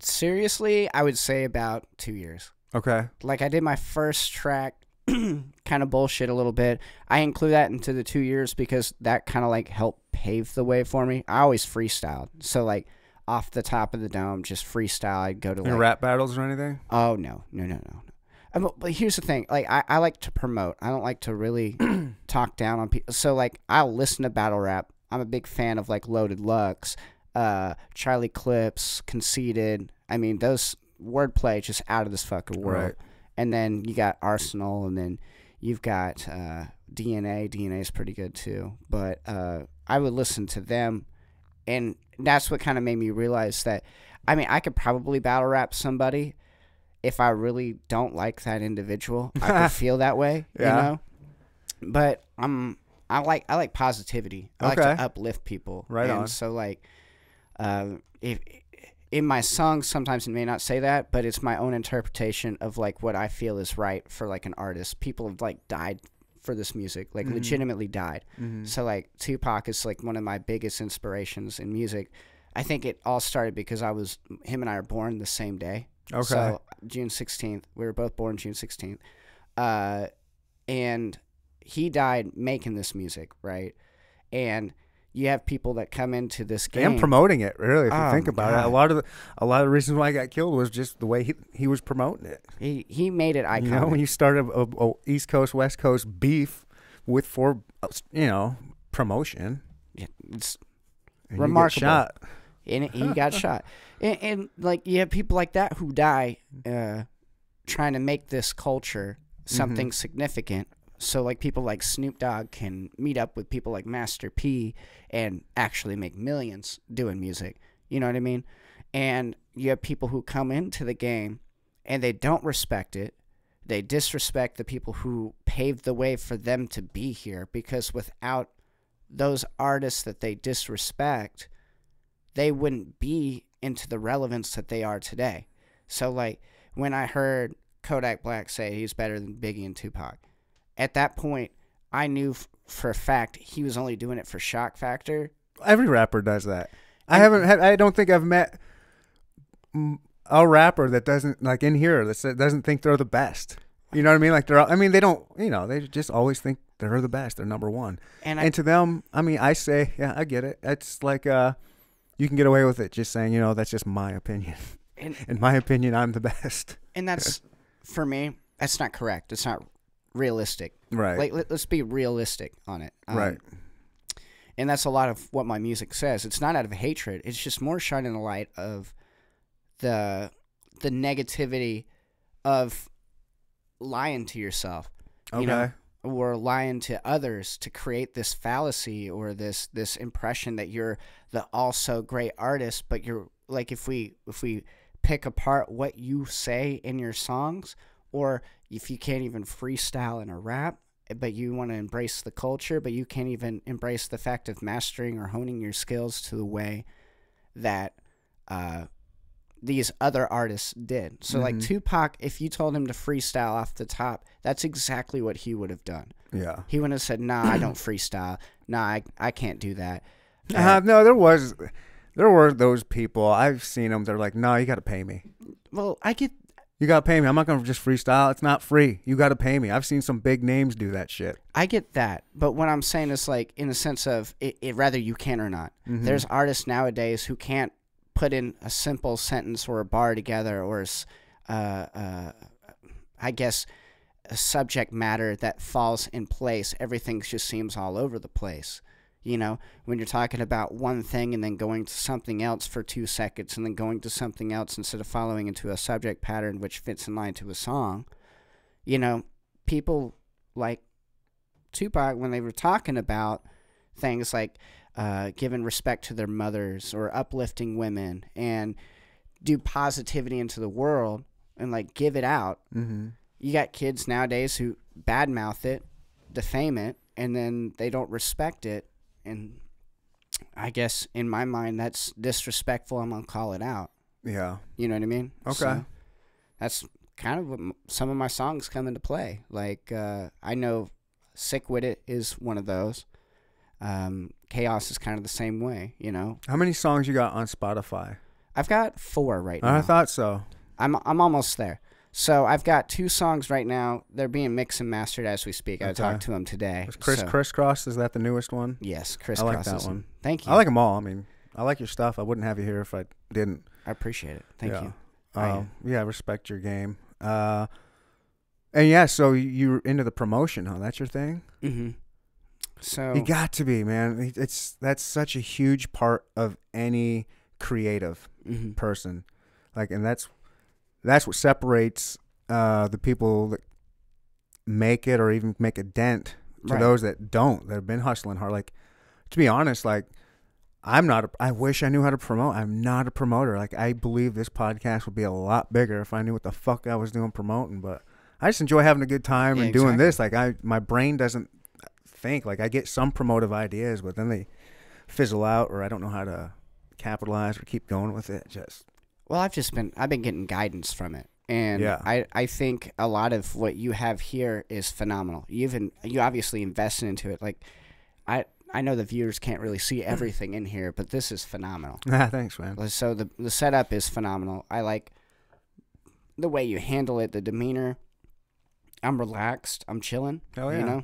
Seriously, I would say about two years. Okay. Like, I did my first track, (clears throat) kind of bullshit a little bit. I include that into the two years because that kind of like helped pave the way for me. I always freestyled, so like off the top of the dome, just freestyle. I'd go to like rap battles or anything? Oh no, no, no, no. I mean, but here's the thing. Like, I, I like to promote. I don't like to really (clears throat) talk down on people. So, like, I'll listen to battle rap. I'm a big fan of like Loaded Lux, uh, Charlie Clips, Conceited. I mean, those wordplay just out of this fucking world. Right. And then you got Arsonal, and then you've got uh, DNA. DNA is pretty good too. But uh, I would listen to them, and that's what kind of made me realize that. I mean, I could probably battle rap somebody if I really don't like that individual. I could (laughs) feel that way, Yeah. you know. But I'm I like I like positivity. I like to uplift people. Right and on. So like, uh, if in my songs sometimes it may not say that, but it's my own interpretation of like what I feel is right for like an artist. People have like died for this music, like Mhm. legitimately died. Mhm. So like Tupac is like one of my biggest inspirations in music. I think it all started because I was him and I are born the same day. Okay. So June sixteenth, we were both born June sixteenth, uh, and he died making this music, right? And you have people that come into this game. and promoting it. Really, if you Oh, think about it, a lot of the, a lot of the reasons why I got killed was just the way he he was promoting it. he he made it iconic. You know, when you started a, a East Coast West Coast beef with for you know promotion, Yeah, it's and Remarkable. shot. and he got shot. (laughs) And, and like you have people like that who die uh, trying to make this culture something Mm-hmm. significant. So like people like Snoop Dogg can meet up with people like Master P and actually make millions doing music. You know what I mean? And you have people who come into the game and they don't respect it. They disrespect the people who paved the way for them to be here because without those artists that they disrespect, they wouldn't be into the relevance that they are today. So like when I heard Kodak Black say he's better than Biggie and Tupac, at that point I knew f- for a fact he was only doing it for shock factor. Every rapper does that. I haven't had. I don't think I've met a rapper that doesn't like in here that doesn't think they're the best. You know what I mean? Like they're. I mean, they don't. You know, they just always think they're the best. They're number one. And I, And to them, I mean, I say, yeah, I get it. It's like uh, you can get away with it just saying, you know, that's just my opinion. and, (laughs) In my opinion, I'm the best. and that's (laughs) for me. That's not correct. It's not realistic. Right. Like let, us be realistic on it. Um, right. and that's a lot of what my music says. It's not out of hatred. It's just more shining the light of the the negativity of lying to yourself Okay. you know, or lying to others to create this fallacy or this this impression that you're the also great artist. But you're like if we if we pick apart what you say in your songs, or if you can't even freestyle in a rap, but you want to embrace the culture, but you can't even embrace the fact of mastering or honing your skills to the way that uh, these other artists did. So, like Mhm. Tupac, if you told him to freestyle off the top, that's exactly what he would have done. Yeah. He wouldn't have said, "Nah, I don't freestyle. Nah, I, I can't do that." Uh, no, there was, there were those people. I've seen them. They're like, no, you got to pay me. Well, I get You got to pay me. I'm not to just freestyle. It's not free. You got to pay me. I've seen some big names do that shit. I get that, but what I'm saying is like in the sense of it, it rather you can or not. Mhm. There's artists nowadays who can't put in a simple sentence or a bar together or s- uh, uh, I guess a subject matter that falls in place. Everything just seems all over the place. You know, when you're talking about one thing and then going to something else for two seconds and then going to something else instead of following into a subject pattern which fits in line to a song, you know, people like Tupac when they were talking about things like uh, giving respect to their mothers or uplifting women and do positivity into the world and like give it out. Mm-hmm. You got kids nowadays who badmouth it, defame it, and then they don't respect it. And I guess in my mind, that's disrespectful. I'm gonna call it out. Yeah. You know what I mean? Okay. So that's kind of what m- some of my songs come into play. Like uh, I know "Sick with It" is one of those. Um, Chaos is kind of the same way. You know, How many songs you got on Spotify? I've got four right now. I thought so. I'm I'm almost there. So I've got two songs right now. They're being mixed and mastered as we speak. I Okay. talked to them today. Was Chris so- Crisscross is that the newest one? Yes, Chris. I like that one. Thank you. I like them all. I mean, I like your stuff. I wouldn't have you here if I didn't. I appreciate it. Thank you. yeah. you. I- Um, yeah, respect your game. Uh, And yeah, so you're into the promotion, huh? That's your thing. Mm-hmm. So You got to be, man. It's that's such a huge part of any creative mhm. person. Like, and that's that's what separates uh, the people that make it or even make a dent to Right. those that don't. That have been hustling hard. Like, to be honest, like I'm not. A, I wish I knew how to promote. I'm not a promoter. Like, I believe this podcast would be a lot bigger if I knew what the fuck I was doing promoting. But I just enjoy having a good time Yeah, and doing exactly. this. Like, I my brain doesn't think. Like, I get some promotive ideas, but then they fizzle out, or I don't know how to capitalize or keep going with it. Just Well, I've just been I've been getting guidance from it. And Yeah. I, I think a lot of what you have here is phenomenal. You even you obviously invested into it. Like I I know the viewers can't really see (clears throat) everything in here, but this is phenomenal. (laughs) ah, thanks, man. So the the setup is phenomenal. I like the way you handle it, the demeanor. I'm relaxed. I'm chilling. Hell yeah. You know,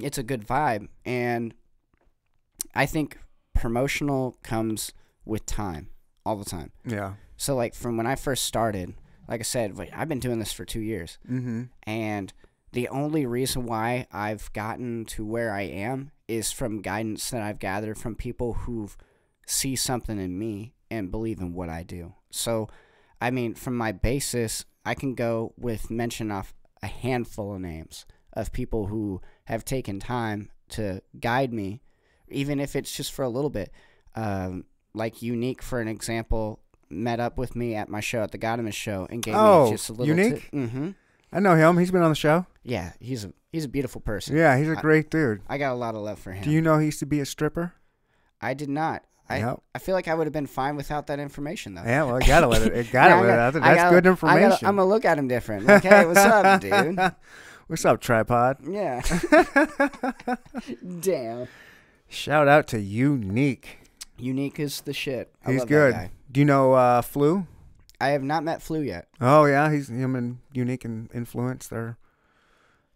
it's a good vibe, and I think promotional comes with time, all the time. Yeah. So like from when I first started, like I said, like, I've been doing this for two years, Mm-hmm. and the only reason why I've gotten to where I am is from guidance that I've gathered from people who see something in me and believe in what I do. So, I mean, from my basis, I can go with mention off a handful of names of people who have taken time to guide me, even if it's just for a little bit. Um, like Unique, for an example, met up with me at my show at the Godemis show and gave Oh, me just a little bit. Unique? mm-hmm. I know him. He's been on the show. Yeah, he's a he's a beautiful person. Yeah, he's a I- great dude. I got a lot of love for him. Do you know he used to be a stripper? I did not. I Yep. I feel like I would have been fine without that information though. Yeah, well, I gotta let it. It (laughs) gotta Yeah, let it out That's gotta- good information. gotta, I'm gonna look at him different. Like, hey, what's up, (laughs) dude? What's up, tripod? Yeah. (laughs) Damn. Shout out to Unique. Unique is the shit. I He's good. Do you know uh, Flu? I have not met Flu yet. Oh yeah, he's him and Unique and Influence. They're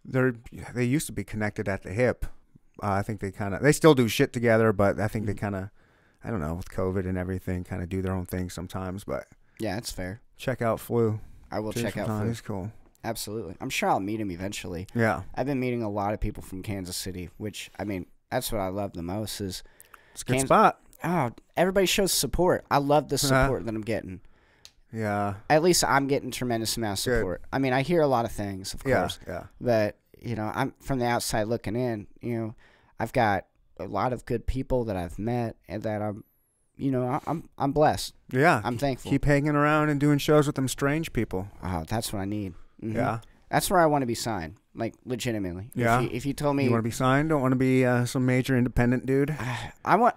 they're they used to be connected at the hip. Uh, I think they kind of they still do shit together, but I think they kind of I don't know with COVID and everything, kind of do their own thing sometimes. But Yeah, it's fair. check out Flu. I will Cheers check out. Flu. He's cool. Absolutely. I'm sure I'll meet him eventually. Yeah, I've been meeting a lot of people from Kansas City, which I mean, that's what I love the most is it's a good Kansas- spot. Oh, everybody shows support. I love the support that I'm getting. Yeah, At least I'm getting tremendous amount of Good. support. I mean, I hear a lot of things, of yeah, course, yeah. but you know, I'm from the outside looking in. You know, I've got a lot of good people that I've met, and that I'm, you know, I- I'm I'm blessed. Yeah, I'm thankful. keep hanging around and doing shows with them strange people. oh, that's what I need. Mhm. Yeah, that's where I want to be signed, like legitimately. Yeah. If you, if you told me, you want to be signed? Don't want to be uh, some major independent dude. (sighs) I want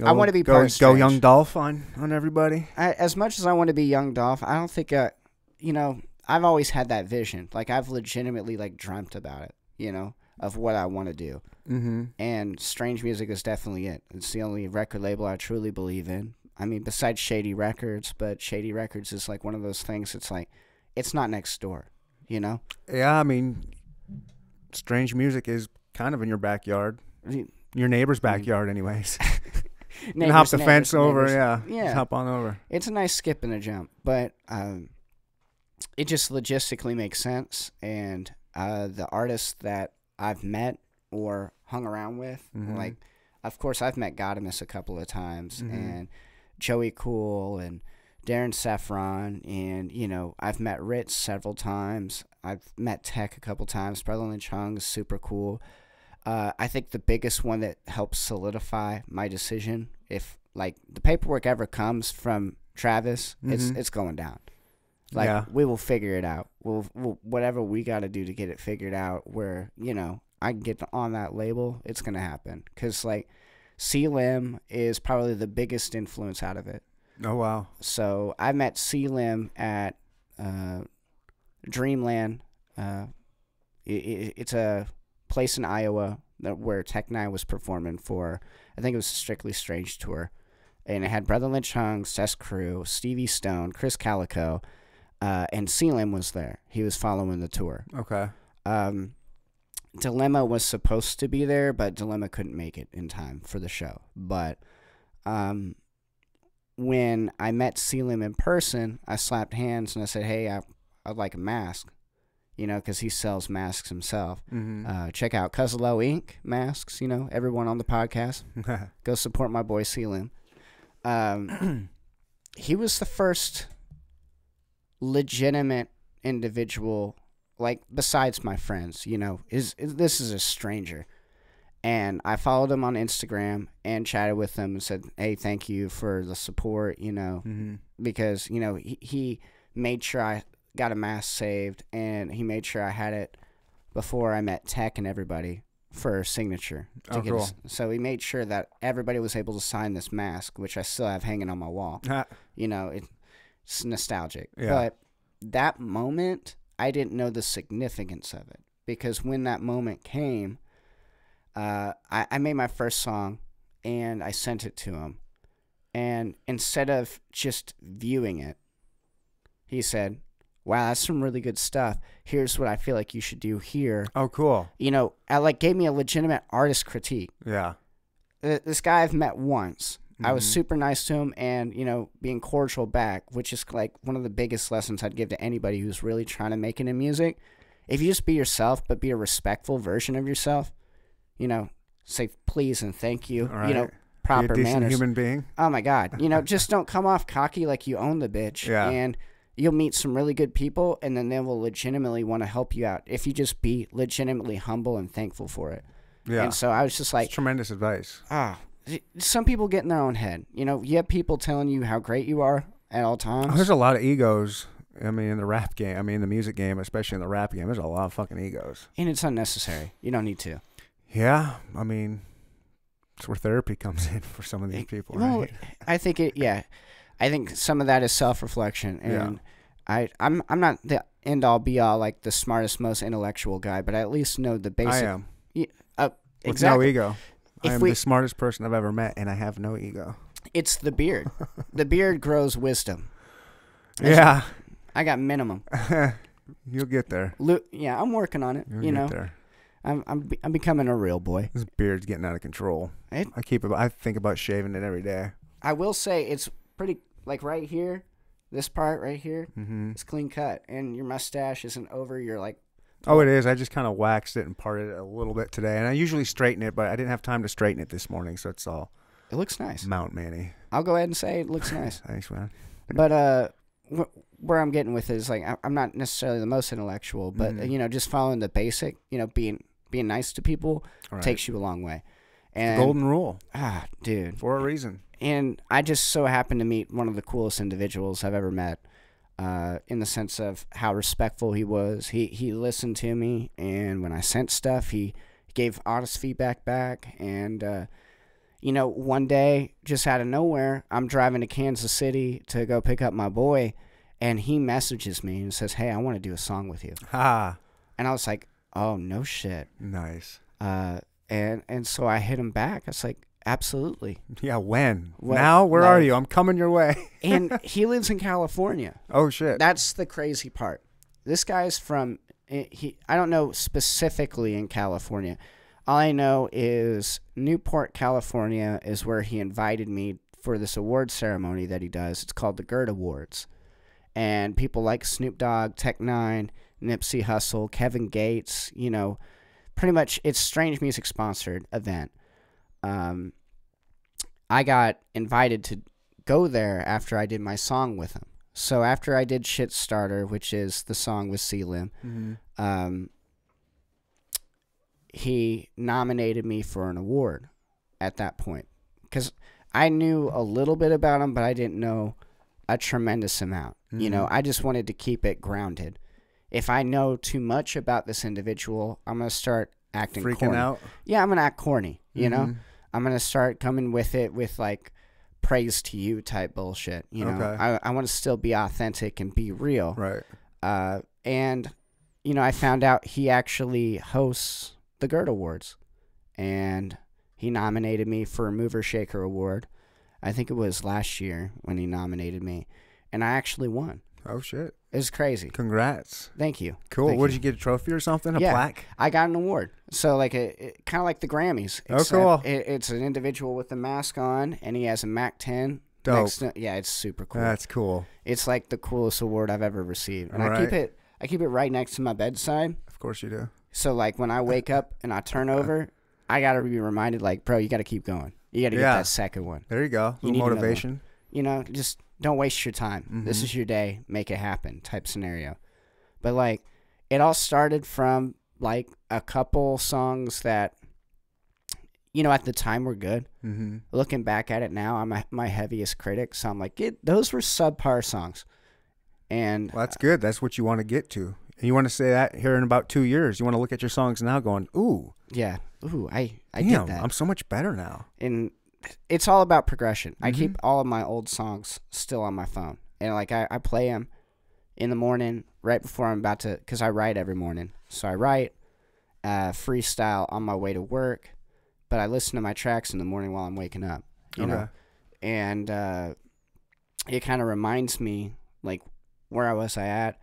You I wanna be go, go young. Dolph on on everybody. I, as much as I want to be young Dolph, I don't think, uh, you know, I've always had that vision. Like I've legitimately like dreamt about it, you know, of what I want to do. Mm-hmm. And Strange Music is definitely it. It's the only record label I truly believe in. I mean, besides Shady Records, but Shady Records is like one of those things. It's like, it's not next door, you know. Yeah, I mean, strange music is kind of in your backyard, I mean, your neighbor's backyard, anyways. (laughs) (laughs) (laughs) can hop the neighbors, fence over, neighbors. yeah. Yeah. Just hop on over. it's a nice skip and a jump, but um, it just logistically makes sense. And uh, the artists that I've met or hung around with, Mhm. like, of course, I've met Godemis a couple of times, Mhm. and Joey Cool and Darrein Safron, and you know, I've met Rittz several times. I've met Tech a couple times. Brotha Lynch Hung is super cool. Uh, I think the biggest one that helps solidify my decision, if like the paperwork ever comes from Travis, it's Mhm. it's going down. Like Yeah. we will figure it out. We'll, we'll whatever we got to do to get it figured out. Where you know I can get on that label, it's gonna happen. Cause like C Lim is probably the biggest influence out of it. Oh wow. So I met C Lim at uh, Dreamland. Uh, i i it's a place in Iowa that, where Tech N9ne was performing for. I think it was a Strictly Strange tour, and it had Brotha Lynch Hung, Ces Cru, Stevie Stone, Krizz Kaliko, uh, and C was there. He was following the tour. Okay. Um, Dilemma was supposed to be there, but Dilemma couldn't make it in time for the show. But um, when I met Selim in person, I slapped hands and I said, "Hey, I, I'd like a mask." You know, because he sells masks himself. Mm-hmm. Uh, check out Cuzalo Inc. masks. You know, everyone on the podcast, (laughs) go support my boy Selim. Um, (clears throat) he was the first legitimate individual, like besides my friends. You know, is, is this is a stranger, and I followed him on Instagram and chatted with him and said, "Hey, thank you for the support." You know, mm-hmm. because you know he, he made sure I got a mask saved, and he made sure I had it before I met Tech and everybody for signature. To Oh, get cool. us- so he made sure that everybody was able to sign this mask, which I still have hanging on my wall. (laughs) You know, it, it's nostalgic. Yeah. But that moment, I didn't know the significance of it because when that moment came, uh, I, I made my first song and I sent it to him. And instead of just viewing it, he said, Wow, that's some really good stuff. Here's what I feel like you should do here. oh, cool. You know, I like gave me a legitimate artist critique. Yeah. This guy I've met once. I was Mhm. super nice to him and, you know, being cordial back, which is like one of the biggest lessons I'd give to anybody who's really trying to make it in music. If you just be yourself, but be a respectful version of yourself, you know, say please and thank you, All you know, right. Be a proper decent manners. human being. Oh my God. You know, (laughs) just don't come off cocky like you own the bitch. Yeah. And you'll meet some really good people and then they will legitimately want to help you out if you just be legitimately humble and thankful for it. Yeah. And so I was just Like like, tremendous advice. ah, some people get in their own head. You know, you have people telling you how great you are at all times. Oh, there's a lot of egos. I mean, in the rap game. I mean, in the music game, especially in the rap game, there's a lot of fucking egos. and it's unnecessary. You don't need to. Yeah. I mean, it's where therapy comes in (laughs) for some of these people, well, right? I think it. Yeah, I think some of that is self reflection, Yeah. and I I'm I'm not the end all be all like the smartest, most intellectual guy, but I at least know the I basic. am. Uh, With exactly. no ego. If I am we- the smartest person I've ever met, and I have no ego. It's the beard. (laughs) the beard grows wisdom. That's- Yeah. I got minimum. (laughs) You'll get there. Lu- yeah, I'm working on it. You'll you get know, there. I'm I'm be- I'm becoming a real boy. This beard's getting out of control. It- I keep it. I think about shaving it every day. I will say it's pretty like right here, this part right here, Mm-hmm. it's clean cut, and your mustache isn't over your like. Oh, it is. I just kind of waxed it and parted it a little bit today, and I usually straighten it, but I didn't have time to straighten it this morning, so it's all It looks nice. Mount Manny. I'll go ahead and say it looks (laughs) nice. Thanks, man. But uh, wh- where I'm getting with it is like I- I'm not necessarily the most intellectual, but Mhm. you know, just following the basic, you know, being being nice to people right. takes you a long way. And golden rule ah, dude, for a reason. and I just so happened to meet one of the coolest individuals I've ever met. Uh, in the sense of how respectful he was, he he listened to me, and when I sent stuff, he gave honest feedback back. And uh, you know, one day, just out of nowhere, I'm driving to Kansas City to go pick up my boy, and he messages me and says, "Hey, I want to do a song with you." Ha! And I was like, "Oh no shit!" Nice. Uh, and and so I hit him back. I was like, "Absolutely." Yeah. When? Well, now? Where are you? I'm coming your way. (laughs) And he lives in California. oh shit. That's the crazy part. This guy's from eh, he. I don't know specifically in California. All I know is Newport, California, is where he invited me for this award ceremony that he does. It's called the GERD Awards, and people like Snoop Dogg, Tech N9ne, Nipsey Hussle, Kevin Gates. You know, pretty much it's Strange Music sponsored event. Um, I got invited to go there after I did my song with him. So after I did Shit Starter, which is the song with Selim, hmm um, he nominated me for an award at that point because I knew a little bit about him, but I didn't know a tremendous amount. You know, Mhm. I just wanted to keep it grounded. If I know too much about this individual, I'm gonna start acting Freaking corny. out. Yeah, I'm gonna act corny. You know, Mhm. I'm gonna start coming with it with like praise to you type bullshit. You know, Okay. I I want to still be authentic and be real. Right. Uh, and you know, I found out he actually hosts the GERD Awards, and he nominated me for a Mover Shaker Award. I think it was last year when he nominated me, and I actually won. Oh shit. It was crazy. Congrats. Thank you. Cool. Thank what you. did you get? A trophy or something? A Yeah. plaque? I got an award. So like a, kind of like the Grammys. Oh, cool. It, it's an individual with a mask on, and he has a Mac 10. Dope. to- yeah, it's super cool. That's cool. it's like the coolest award I've ever received, and I keep it. I keep it right next to my bedside. Of course you do. So like when I wake up and I turn uh, over, I gotta be reminded like, bro, you gotta keep going. You gotta Yeah. get that second one. There you go. You Little motivation. You know, just don't waste your time. This Mhm. is your day. Make it happen. Type scenario. But like, it all started from like a couple songs that, you know, at the time were good. Mm-hmm. Looking back at it now, I'm a, my heaviest critic. So I'm like, it, those were subpar songs. And Well, that's good. That's what you want to get to. And you want to say that here in about two years. You want to look at your songs now, going, "Ooh, yeah, ooh, I I damn, get that. I'm so much better now." and it's all about progression. I Mhm. keep all of my old songs still on my phone, and like I, I play them in the morning right before I'm about to, because I write every morning. So I write uh, freestyle on my way to work, but I listen to my tracks in the morning while I'm waking up. You know, Okay. and uh, it kind of reminds me like where I was I at.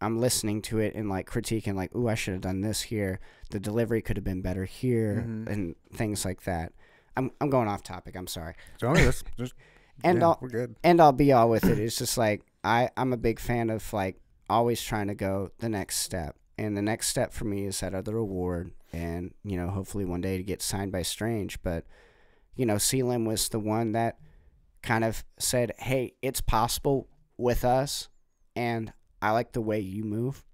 I'm listening to it and like critiquing like, ooh, I should have done this here. The delivery could have been better here, Mhm. and things like that. I'm I'm going off topic. I'm sorry. So that's just (laughs) And yeah, I'll- we're good. And I'll be all with it. It's just like I I'm a big fan of like always trying to go the next step. And the next step for me is that other award, and you know, hopefully one day to get signed by Strange. But you know, Sealim was the one that kind of said, "Hey, it's possible with us," and I like the way you move,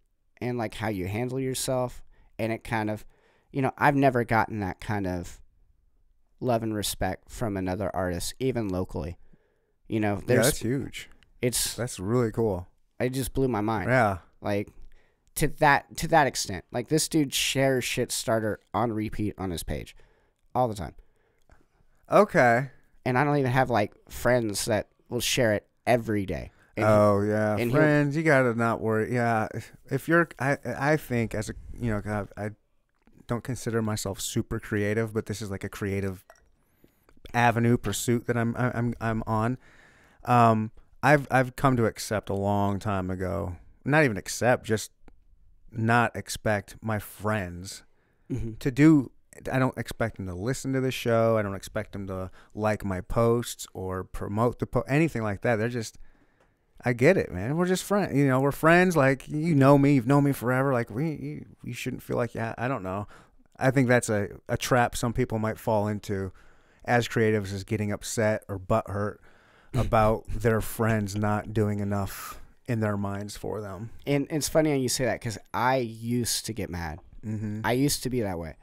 and like how you handle yourself, and it kind of, you know, I've never gotten that kind of love and respect from another artist, even locally. You know, Yeah, that's huge. it's That's really cool. it just blew my mind. Yeah. Like to that to that extent. Like this dude shares shit starter on repeat on his page all the time. Okay. And I don't even have like friends that will share it every day. And oh yeah, friends, you gotta not worry. Yeah, if, if you're, I, I think as a, you know, I, I don't consider myself super creative, but this is like a creative avenue pursuit that I'm, I'm, I'm on. Um, I've, I've come to accept a long time ago. Not even accept, just not expect my friends Mhm. to do I don't expect them to listen to the show. I don't expect them to like my posts or promote the po- anything like that. They're just I get it, man. We're just friends. You know, we're friends like you know me, you've known me forever. Like we you, you shouldn't feel like yeah, I don't know. I think that's a, a trap some people might fall into as creatives is getting upset or butthurt (laughs) about their friends not doing enough in their minds for them. And it's funny how you say that because I used to get mad. Mm-hmm. I used to be that way.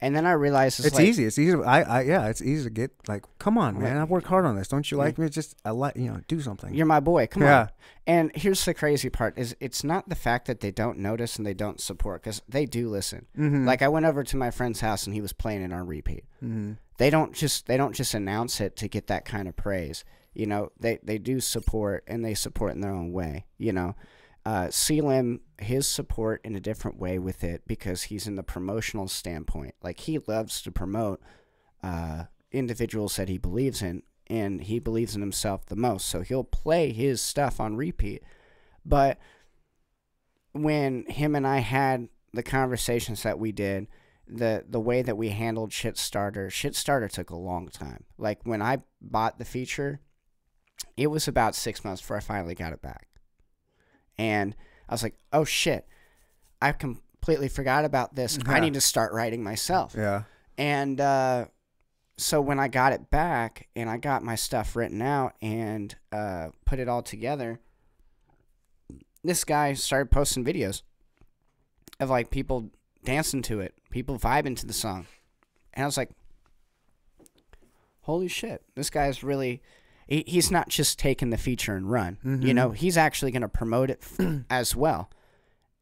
And then I realized it's, It's like, easy. It's easy. I, I, yeah, it's easy to get like, come on, man. Right. I've worked hard on this. Don't you like me? Just, I like, you know, do something. You're my boy. Come Yeah. on. And here's the crazy part: is it's not the fact that they don't notice and they don't support because they do listen. mm-hmm. Like I went over to my friend's house and he was playing it on repeat. mm-hmm. They don't just they don't just announce it to get that kind of praise. You know, they they do support and they support in their own way. You know, uh, Selim his support in a different way with it because he's in the promotional standpoint. Like he loves to promote uh, individuals that he believes in, and he believes in himself the most. So he'll play his stuff on repeat. But when him and I had the conversations that we did, the the way that we handled Shitstarter, Shitstarter took a long time. Like when I bought the feature, it was about six months before I finally got it back. And I was like, oh shit, I completely forgot about this. I need to start writing myself. Yeah. And uh, so when I got it back and I got my stuff written out and uh, put it all together, this guy started posting videos of like people dancing to it, people vibing to the song. And I was like, holy shit, this guy's really. He, he's not just taking the feature and run. You Mhm. know, he's actually going to promote it f- (clears throat) as well.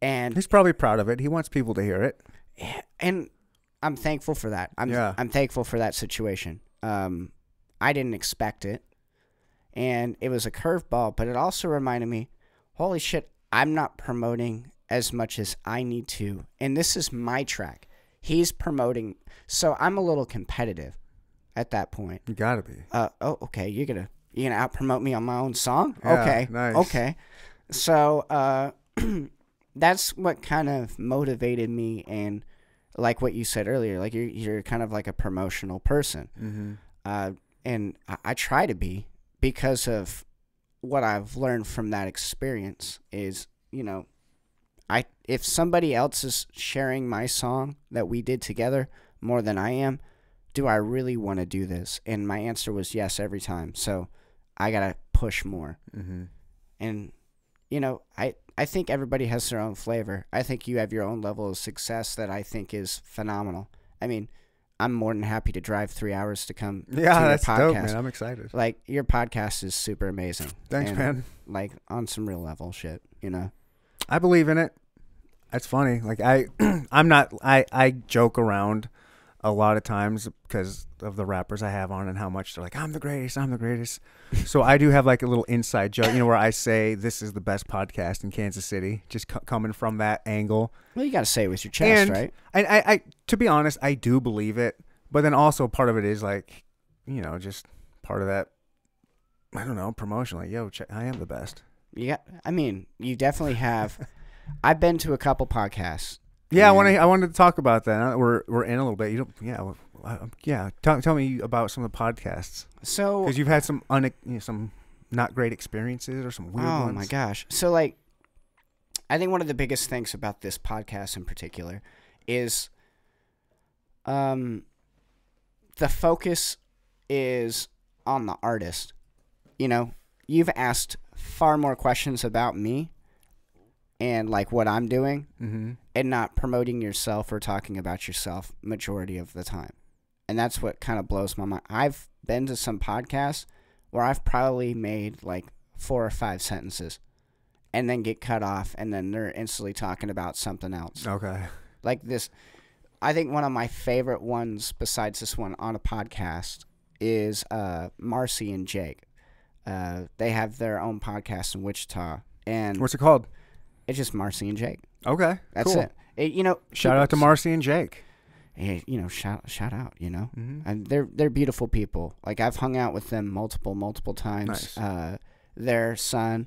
And He's probably proud of it. He wants people to hear it. and I'm thankful for that. I'm Yeah. I'm thankful for that situation. Um, I didn't expect it, and it was a curveball, but it also reminded me, holy shit, I'm not promoting as much as I need to, and this is my track. He's promoting, so I'm a little competitive at that point. You gotta be. Uh, oh, okay, you're gonna you're gonna out promote me on my own song? Yeah, okay, nice. okay. So uh, (clears throat) that's what kind of motivated me, and like what you said earlier, like you're you're kind of like a promotional person, Mm-hmm. uh, and I, I try to be because of what I've learned from that experience. Is you know, I if somebody else is sharing my song that we did together more than I am, do I really want to do this? And my answer was yes every time. So I gotta push more. Mm-hmm. And you know, I I think everybody has their own flavor. I think you have your own level of success that I think is phenomenal. I mean, I'm more than happy to drive three hours to come (laughs) to Yeah, your that's podcast. dope, man. I'm excited. Like your podcast is super amazing. Thanks, And, man. Like on some real level shit, you know. I believe in it. That's funny. Like I, (clears throat) I'm not. I I joke around a lot of times because of the rappers I have on and how much they're like, I'm the greatest. I'm the greatest. (laughs) so I do have like a little inside joke, you know, where I say this is the best podcast in Kansas City, just c- coming from that angle. Well, you got to say it with your chest, and right? I, I, I, to be honest, I do believe it, but then also part of it is like, you know, just part of that. I don't know promotion. Like, yo, I am the best. Yeah. I mean, you definitely have. I've been to a couple podcasts. Yeah, I want to. I wanted to talk about that. We're we're in a little bit. You don't. Yeah, uh, yeah. Tell, tell me about some of the podcasts So, because you've had some un, you know, some not great experiences or some weird oh ones. my gosh. So, like, I think one of the biggest things about this podcast in particular is, um, the focus is on the artist. You know, you've asked far more questions about me and like what I'm doing Mm-hmm. and not promoting yourself or talking about yourself majority of the time. And that's what kind of blows my mind. I've been to some podcasts where I've probably made like four or five sentences and then get cut off and then they're instantly talking about something else. Okay. Like this I think one of my favorite ones besides this one on a podcast is uh Marcy and Jake. Uh they have their own podcast in Wichita and What's it called? It's just Marcy and Jake. Okay. That's cool. it. It- You know, Shout out to Marcy and Jake. hey, you know, shout shout out, you know. Mm-hmm. And they're they're beautiful people. Like I've hung out with them multiple multiple times. Nice. Uh, their son,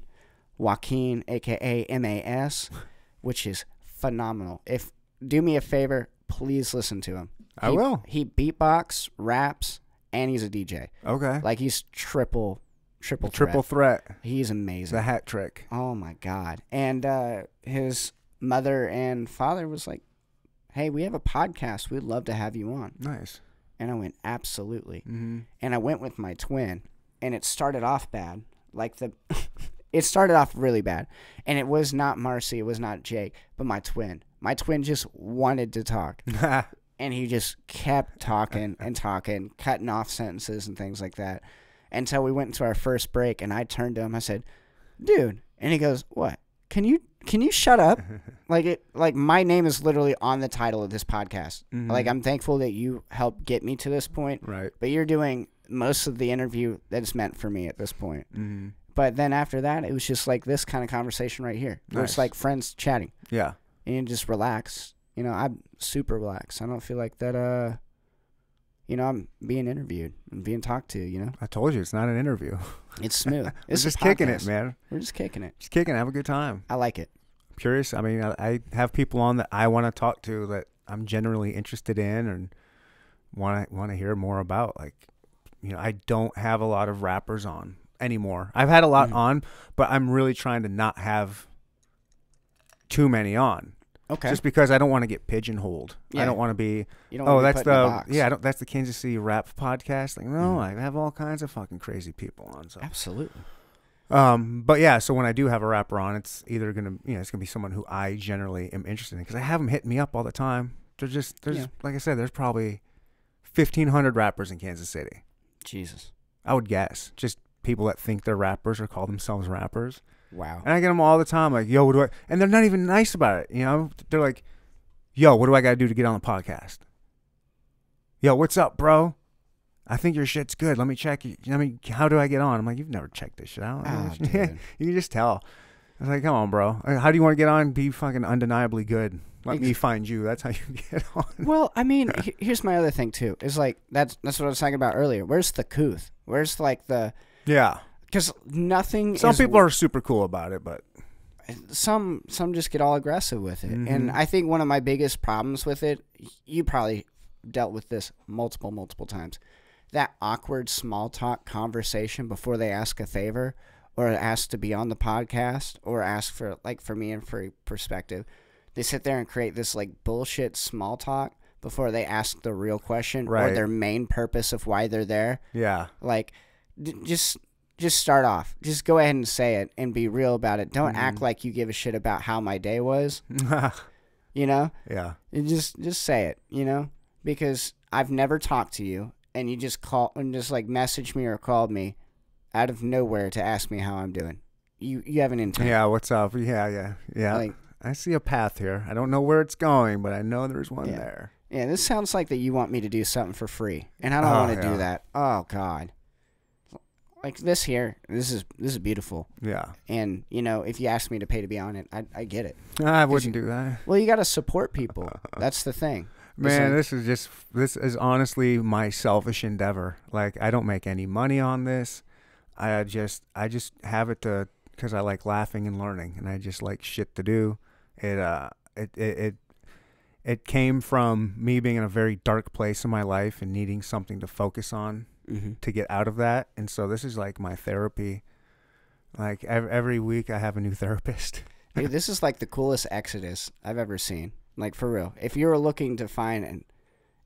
Joaquin, aka MAS, (laughs) which is phenomenal. If do me a favor, please listen to him. I will. He beatbox, raps, and he's a DJ. Okay. Like he's triple triple Triple threat. threat. He's amazing. The hat trick. Oh my god! And uh, his mother and father was like, "Hey, we have a podcast. We'd love to have you on." Nice. And I went, "Absolutely." Mm-hmm. And I went with my twin, and it started off bad. Like the, (laughs) it started off really bad, and it was not Marcy, it was not Jake, but my twin. My twin just wanted to talk, (laughs) and he just kept talking and talking, cutting off sentences and things like that, until we went into our first break. And I turned to him, I said, "Dude," and he goes, "What? Can you can you shut up?" (laughs) like it, like my name is literally on the title of this podcast. Mhm. Like I'm thankful that you helped get me to this point, right. but you're doing most of the interview that's meant for me at this point. Mm-hmm. But then after that, it was just like this kind of conversation right here. Nice. It's like friends chatting Yeah. and you just relax. You know, I'm super relaxed. I don't feel like that. Uh, you know, I'm being interviewed and being talked to. You know, I told you it's not an interview. it's smooth. (laughs) We're It's just kicking it, man. We're just kicking it. Just kicking. it. Have a good time. I like it. curious. I mean, I, I have people on that I want to talk to that I'm generally interested in and want to want to hear more about. Like, you know, I don't have a lot of rappers on anymore. I've had a lot Mhm. on, but I'm really trying to not have too many on, Okay. just because I don't want to get pigeonholed. I don't want to be. you don't Oh, that's put in a the yeah. I don't, that's the Kansas City rap podcast. Like, no, Mhm. I have all kinds of fucking crazy people on. So Absolutely. um, but yeah, so when I do have a rapper on, it's either gonna, you know, it's gonna be someone who I generally am interested in because I have them hitting me up all the time. There's just, there's, Yeah. like I said, there's probably fifteen hundred rappers in Kansas City. Jesus. I would guess, just people that think they're rappers or call themselves rappers, Wow. and I get them all the time. Like, yo, what do I? And they're not even nice about it. You know, they're like, yo, what do I got to do to get on the podcast? Yo, what's up, bro? I think your shit's good. Let me check. it. I mean, how do I get on? I'm like, you've never checked this shit out. Ah, (laughs) you can just tell. I was like, come on, bro. Uh, How do you want to get on? Be fucking undeniably good. Let me find you. That's how (laughs) you get on. Well, I mean, (laughs) he- here's my other thing too. Is like that's that's what I was talking about earlier. Where's the couth? Where's like the Yeah. Because nothing. Some people are super cool about it, but some some just get all aggressive with it, Mhm. and I think one of my biggest problems with it, you probably dealt with this multiple multiple times. That awkward small talk conversation before they ask a favor, or ask to be on the podcast or ask for like for me and for perspective, they sit there and create this like bullshit small talk before they ask the real question or their main purpose of why they're there. Yeah. Like, just just start off. Just go ahead and say it and be real about it. Don't Mm-hmm. act like you give a shit about how my day was. (laughs) You know, yeah. You just just say it. You know, because I've never talked to you, and you just call and just like message me or called me out of nowhere to ask me how I'm doing. You you have an intent. Yeah. What's up? Yeah. Yeah. Yeah. Like, I see a path here. I don't know where it's going, but I know there's one Yeah. there. yeah, this sounds like that you want me to do something for free, and I don't Oh, want to yeah. do that. Oh God. Like this here, this is this is beautiful, Yeah. and you know if you ask me to pay to be on it, I I get it. I wouldn't do that. Well, you got to support people. (laughs) That's the thing. Man, this is just this is honestly my selfish endeavor. Like I don't make any money on this. I just I just have it to because I like laughing and learning, and I just like shit to do. It uh it it it, it came from me being in a very dark place in my life and needing something to focus on hmm to get out of that. And so this is like my therapy. Like ev- every week I have a new (laughs) therapist. Dude, this is like the coolest exodus I've ever seen. Like for real. If you're looking to find an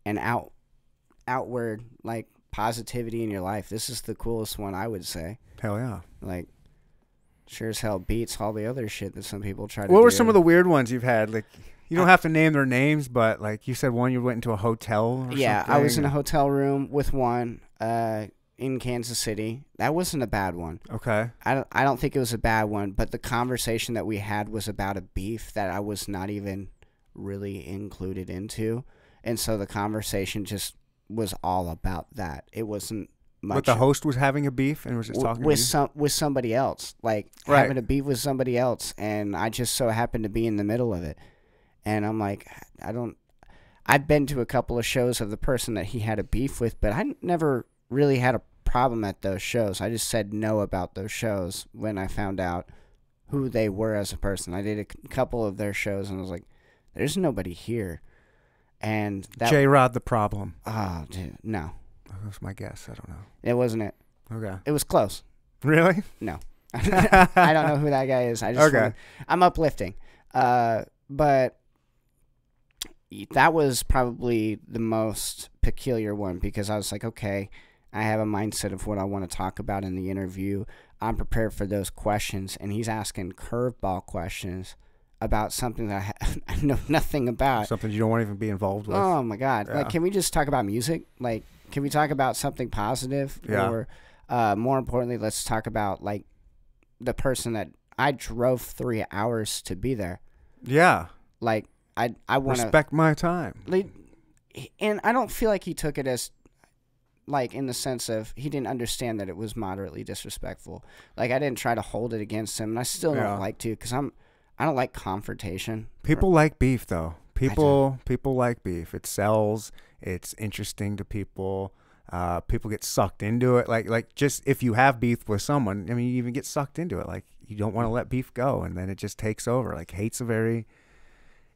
an out outward like positivity in your life, this is the coolest one I would say. Hell yeah. Like sure as hell beats all the other shit that some people try to What were do. some of the weird ones you've had? Like, you don't have to name their names, but like you said, one you went into a hotel. Or Yeah, I was in a hotel room with one uh in Kansas City. That wasn't a bad one. Okay. I don't I don't think it was a bad one, but the conversation that we had was about a beef that I was not even really included into. And so the conversation just was all about that. It wasn't much But the host was having a beef and was just talking with to some with somebody else. Like Right. having a beef with somebody else and I just so happened to be in the middle of it. And I'm like I don't I've been to a couple of shows of the person that he had a beef with, but I never really had a problem at those shows. I just said no about those shows when I found out who they were as a person. I did a couple of their shows and I was like, there's nobody here. And that, J Rod the problem. oh, dude, no, That was my guess. I don't know. it wasn't it. Okay. It was close. Really? No. (laughs) (laughs) I don't know who that guy is. I just Okay. wanna- I'm uplifting. Uh, but that was probably the most peculiar one because I was like, okay, I have a mindset of what I want to talk about in the interview. I'm prepared for those questions, and he's asking curveball questions about something that I, (laughs) I know nothing about. Something you don't want to even be involved with. Oh my god! Yeah. Like, can we just talk about music? Like, can we talk about something positive? Yeah. Or, uh, more importantly, let's talk about like the person that I drove three hours to be there. yeah. Like, I I want to Respect my time. like, and I don't feel like he took it as like in the sense of he didn't understand that it was moderately disrespectful. Like, I didn't try to hold it against him, and I still Yeah. don't like to because I'm I don't like confrontation. People like beef though. People people like beef. It sells. It's interesting to people. Uh, people get sucked into it. Like like just if you have beef with someone, I mean, you even get sucked into it. Like you don't want to let beef go, and then it just takes over. Like hate's a very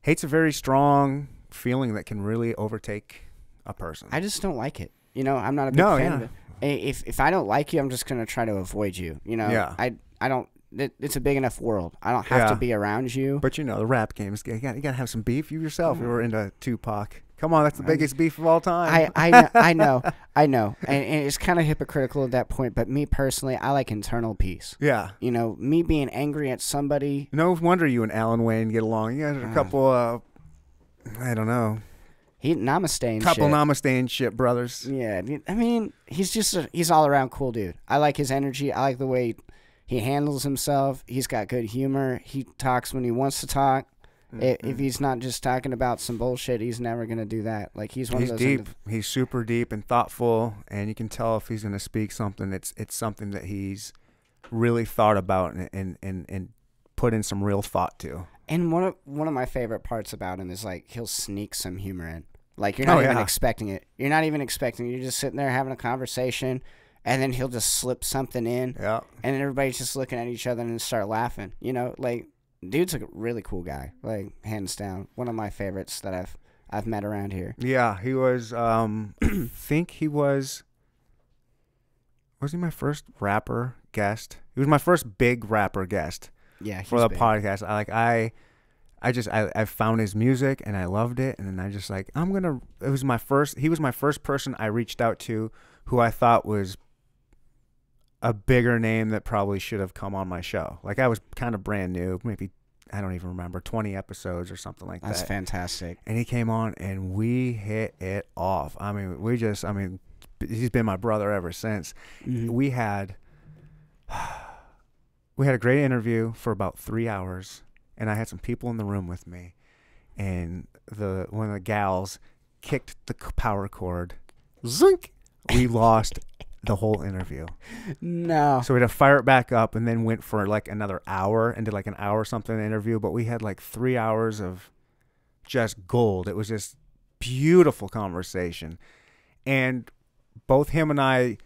hate's a very strong feeling that can really overtake a person. I just don't like it. You know, I'm not a big No, fan yeah. of it. If if I don't like you, I'm just gonna try to avoid you. You know, Yeah. I I don't. It, it's a big enough world. I don't have to be around you. but you know the rap game is you got you got to have some beef. You yourself, you were into Tupac. Come on, that's the biggest beef of all time. I I kn- I (laughs) know I know, and, and it's kind of hypocritical at that point. But me personally, I like internal peace. yeah. You know, me being angry at somebody. No wonder you and Alan Wayne get along. You guys are a Ah. couple, uh, I don't know, He namaste and couple shit. namaste and shit brothers. Yeah, I mean- he's just a, he's all around cool dude. I like his energy. I like the way he handles himself. He's got good humor. He talks when he wants to talk. Mm-hmm. If he's not just talking about some bullshit, he's never gonna do that. Like he's one He's of those. deep. he's super deep and thoughtful, and you can tell if he's going to speak something. It's it's something that he's really thought about and and and, and put in some real thought to. and one of one of my favorite parts about him is like he'll sneak some humor in. Like you're not Oh, even yeah. expecting it. You're not even expecting. it. You're just sitting there having a conversation, and then he'll just slip something in, Yeah. and everybody's just looking at each other and start laughing. You know, like dude's a really cool guy. Like hands down, one of my favorites that I've I've met around here. Yeah, he was. Um, (clears throat) think he was. Was he my first rapper guest. He was my first big rapper guest Yeah, for the big. podcast. I like I I just I, I found his music and I loved it and then I just like I'm gonna it was my first he was my first person I reached out to who I thought was a bigger name that probably should have come on my show. Like I was kind of brand new, maybe I don't even remember, twenty episodes or something like That's that. That's fantastic. and he came on and we hit it off. I mean, we just I mean he's been my brother ever since Mhm. we had (sighs) we had a great interview for about three hours and i had some people in the room with me and the one of the gals kicked the power cord. Zink! We (laughs) lost the whole interview. No. so we had to fire it back up and then went for like another hour and did like an hour or something interview but we had like three hours of just gold. It was just beautiful conversation. And both him and i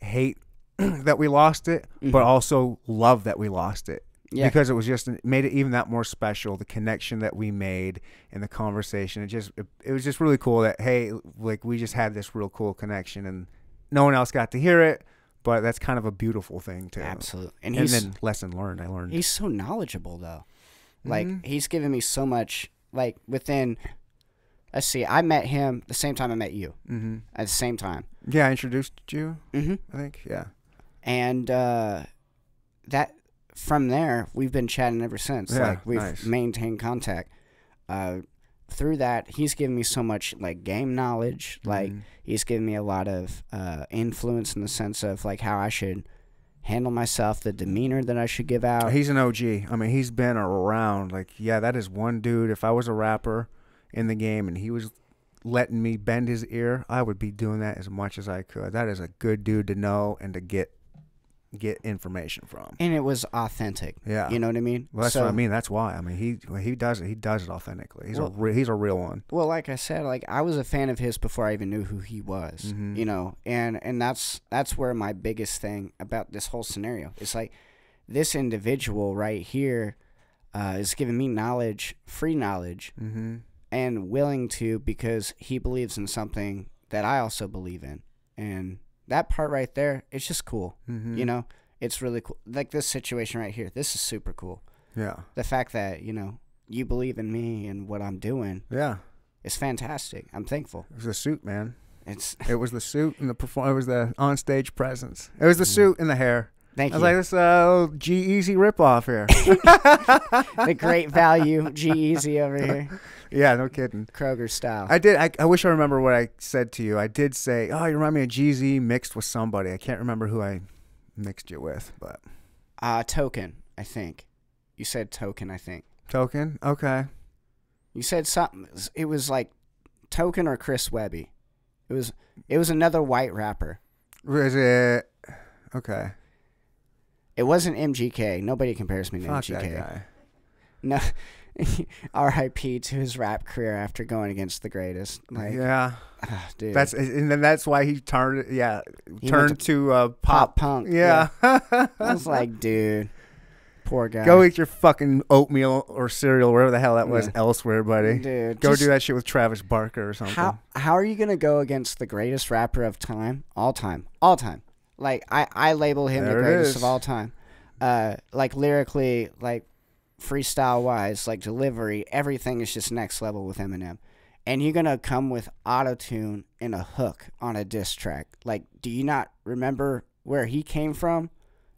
hate (clears throat) that we lost it but Mhm. also love that we lost it Yeah. because it was just it made it even that more special the connection that we made and the conversation it just it, it was just really cool that hey like we just had this real cool connection and no one else got to hear it but that's kind of a beautiful thing too Absolutely. And and, he's then lesson learned i learned he's so knowledgeable though. Like Mhm. he's given me so much like within let's see, I met him the same time I met you. hmm At the same time. yeah i introduced you Mhm. i think yeah And uh that from there we've been chatting ever since. Yeah, like we've nice. maintained contact. Uh through that he's given me so much like game knowledge. Like Mhm. he's given me a lot of uh influence in the sense of like how I should handle myself, the demeanor that I should give out. He's an OG. I mean, he's been around. Like, yeah, that is one dude. If I was a rapper in the game and he was letting me bend his ear, I would be doing that as much as I could. That is a good dude to know and to get get information from. and it was authentic. Yeah. You know what I mean? Well, that's so, what I mean. That's why. I mean, he when he does it. He does it authentically. He's Well- a re- he's a real one. Well, like I said, like I was a fan of his before I even knew who he was. Mhm. You know, and and that's that's where my biggest thing about this whole scenario. It's like this individual right here uh, is giving me knowledge, free knowledge, Mm-hmm. and willing to because he believes in something that I also believe in, and that part right there, it's just cool. Mm-hmm. You know, it's really cool. Like this situation right here, this is super cool. Yeah. The fact that you know you believe in me and what I'm doing Yeah. It's fantastic. I'm thankful. It was the suit, man. It's It was the suit and the perform. It was the on stage presence. It was the suit and the hair. Thank I you. was like, this uh, G Easy ripoff here. (laughs) (laughs) the great value, G-Eazy over here, (laughs) yeah, no kidding. Kroger style. I did. I, I wish I remember what I said to you. I did say, "Oh, you remind me of G-Eazy mixed with somebody." I can't remember who I mixed you with, but uh, token, I think. You said token, I think. Token. Okay. You said something. It was like token or Chris Webby. It was. It was another white rapper. Is it? Okay. It wasn't MGK. Nobody compares me to Fuck MGK. that guy. No. (laughs) R.I.P. to his rap career after going against the greatest. Like, yeah, ah, dude. that's and then that's why he turned. Yeah, He turned went to, uh, pop pop. punk. Yeah. (laughs) I was like, dude, poor guy. Go eat your fucking oatmeal or cereal, wherever the hell that was, Yeah. elsewhere, buddy. dude. Go do that shit with Travis Barker or something. How how are you gonna go against the greatest rapper of time, all time, all time? Like I I label him There the greatest of all time. Uh, like lyrically, like freestyle wise, like delivery, everything is just next level with Eminem. And you're gonna come with auto tune and a hook on a diss track. Like, do you not remember where he came from?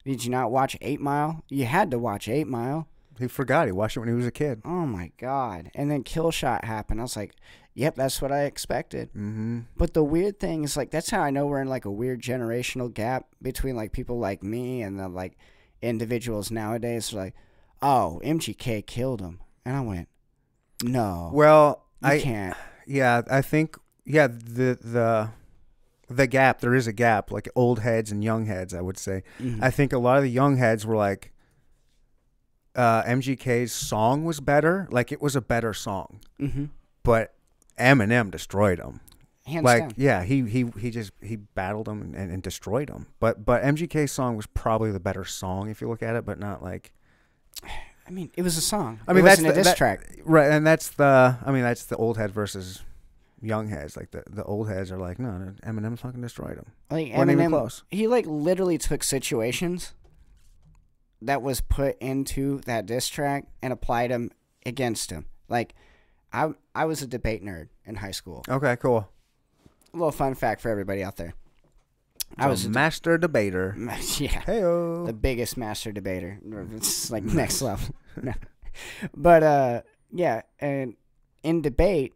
Did you not watch Eight Mile? You had to watch Eight Mile. He forgot. He watched it when he was a kid. Oh my god! And then Killshot happened. I was like, "Yep, that's what I expected." Mm-hmm. But the weird thing is like that's how I know we're in like a weird generational gap between like people like me and the like individuals nowadays. Like, oh, MGK killed him, and I went, no, Well, you I can't. yeah, I think yeah the the the gap there is a gap like old heads and young heads. I would say. Mhm. I think a lot of the young heads were like, uh, MGK's song was better. Like it was a better song, Mhm. but Eminem destroyed him. Hands like down. yeah, he he he just he battled him and, and destroyed him. But but MGK's song was probably the better song if you look at it, but not like I mean, it was a song. I mean it that's wasn't the, a diss that- track. right, and that's the I mean that's the old head versus young heads, like the the old heads, are like, no, Eminem fucking destroyed him. Like Wasn't even close. he like literally took situations that was put into that diss track and applied them against him. Like, I I was a debate nerd in high school. Okay, cool. A little fun fact for everybody out there. I was a master debater. (laughs) yeah, Heyo. the biggest master debater. It's like next level. (laughs) No. But uh, yeah, and in debate,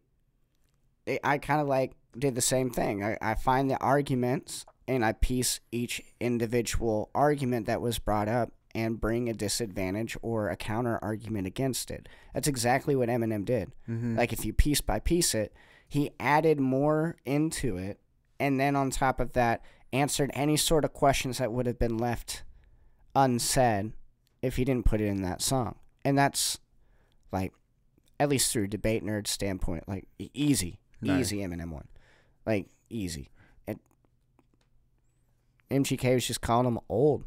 I- I kind of like did the same thing. I, I find the arguments and I piece each individual argument that was brought up and bring a disadvantage or a counter argument against it. That's exactly what Eminem did. Mhm. Like if you piece by piece it, he added more into it, and then on top of that, answered any sort of questions that would have been left unsaid if he didn't put it in that song. And that's like, at least through debate nerd standpoint, like easy, Nice. easy Eminem one, like easy. And MGK was just calling him old,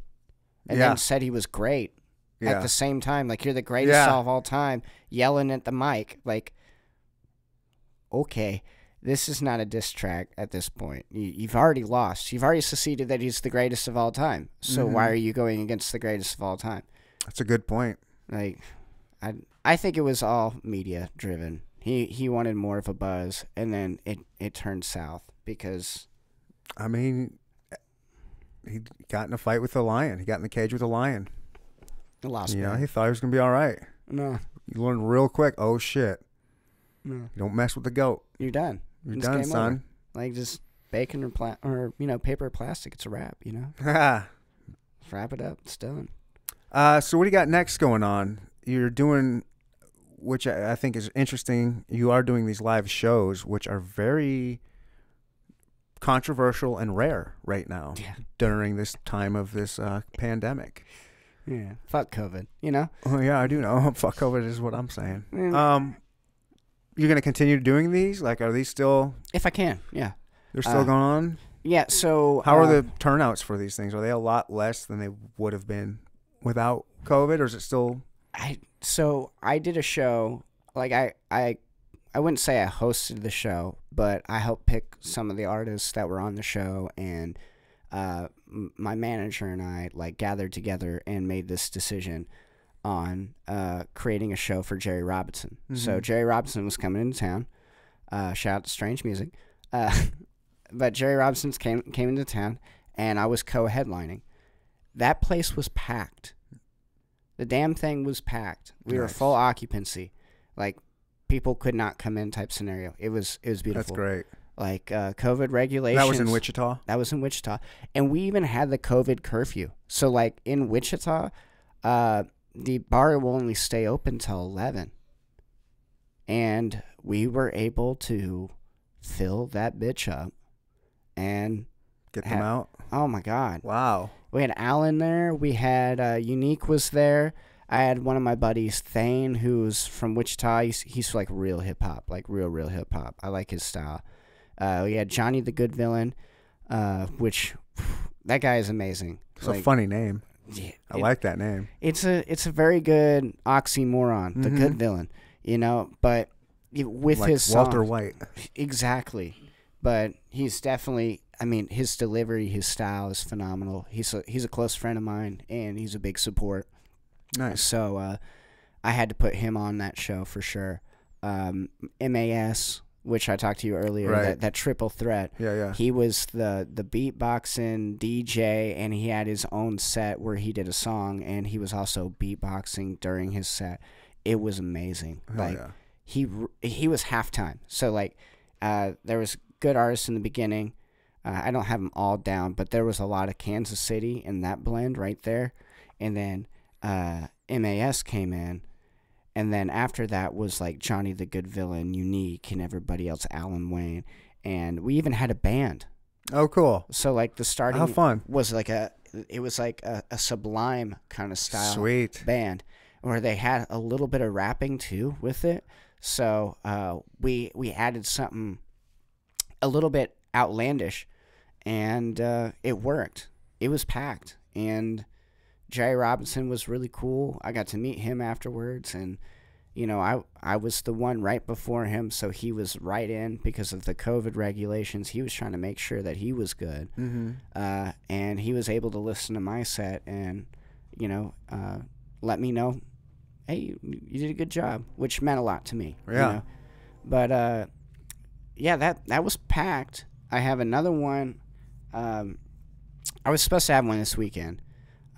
and Yeah. then said he was great yeah. at the same time. Like you're the greatest Yeah. of all time, yelling at the mic. Like, okay, this is not a diss track at this point. You, you've already lost. You've already seceded that he's the greatest of all time. So why Mhm. are you going against the greatest of all time? That's a good point. Like, I I think it was all media driven. He he wanted more of a buzz, and then it it turned south because I mean, he got in a fight with a lion. He got in the cage with a lion. it lost. You know, he thought he was gonna be all right. no, You learn real quick. Oh shit! no, You don't mess with the goat. you're done. You're It's done, son. Like just bacon or pla- or you know paper or plastic. It's a wrap. You know. (laughs) uh, wrap it up. It's done. so what do you got next going on? You're doing, which I I think is interesting. You are doing these live shows, which are very controversial and rare right now Yeah. during this time of this uh, pandemic. Yeah. Fuck COVID. You know. Oh yeah, I do know. (laughs) Fuck COVID is what I'm saying. Mm. Um, you're gonna continue doing these? Like, are these still? If I can. Yeah. They're still Uh, going on. Yeah. So How are the turnouts for these things? Are they a lot less than they would have been without COVID, or is it still? I so I did a show like I I I wouldn't say I hosted the show, but I helped pick some of the artists that were on the show and uh m- my manager and I like gathered together and made this decision on uh creating a show for Jehry Robinson. So Mhm. Jehry Robinson was coming into town. Uh shout out to Strange Music. Uh (laughs) but Jehry Robinson's came came into town and I was co-headlining. That place was packed. The damn thing was packed. We were full occupancy. Like people could not come in type scenario. It was it was beautiful. That's great. Like uh, COVID regulations. That was in Wichita. That was in Wichita, and we even had the COVID curfew. So like in Wichita, uh, the bar will only stay open till eleven, and we were able to fill that bitch up, and Get them out. oh my god, Wow. we had Alan there. We had uh, Unique was there. I had one of my buddies, Thane, who's from Wichita. He's, he's like real hip hop, like real, real hip hop. I like his style. Uh, we had Johnny the Good Villain, uh, which that guy is amazing. It's a funny name. yeah, I it- like that name. it's a it's a very good oxymoron, the good Mhm. villain, you know. But with like his Walter White. Exactly. But he's definitely I mean, his delivery, his style is phenomenal. He's a he's a close friend of mine and he's a big support. Nice. So uh, I had to put him on that show for sure. Um, MAS, which I talked to you earlier, Right. that, that triple threat. Yeah, yeah. He was the the beatboxing DJ, and he had his own set where he did a song, and he was also beatboxing during his set. It was amazing. Hell like yeah. he he was halftime. So like, uh, there was good artists in the beginning. Uh, I don't have them all down, but there was a lot of Kansas City in that blend right there, and then uh, MAS came in, and then after that was like Johnny the Good Villain, Unique, and everybody else, Alan Wayne, and we even had a band. Oh, cool. So like the starting How fun. was like a it was like a, a sublime kind of style Sweet. band where they had a little bit of rapping too with it. So uh, we we added something a little bit outlandish, and uh, it worked. It was packed, and Jehry Robinson was really cool. I got to meet him afterwards, and you know, I I was the one right before him, so he was right in because of the COVID regulations. He was trying to make sure that he was good, Mm-hmm. uh, and he was able to listen to my set and, you know, uh, let me know, hey, you, you did a good job, which meant a lot to me. you Yeah. know. But uh, yeah, that that was packed. I have another one. Um, I was supposed to have one this weekend,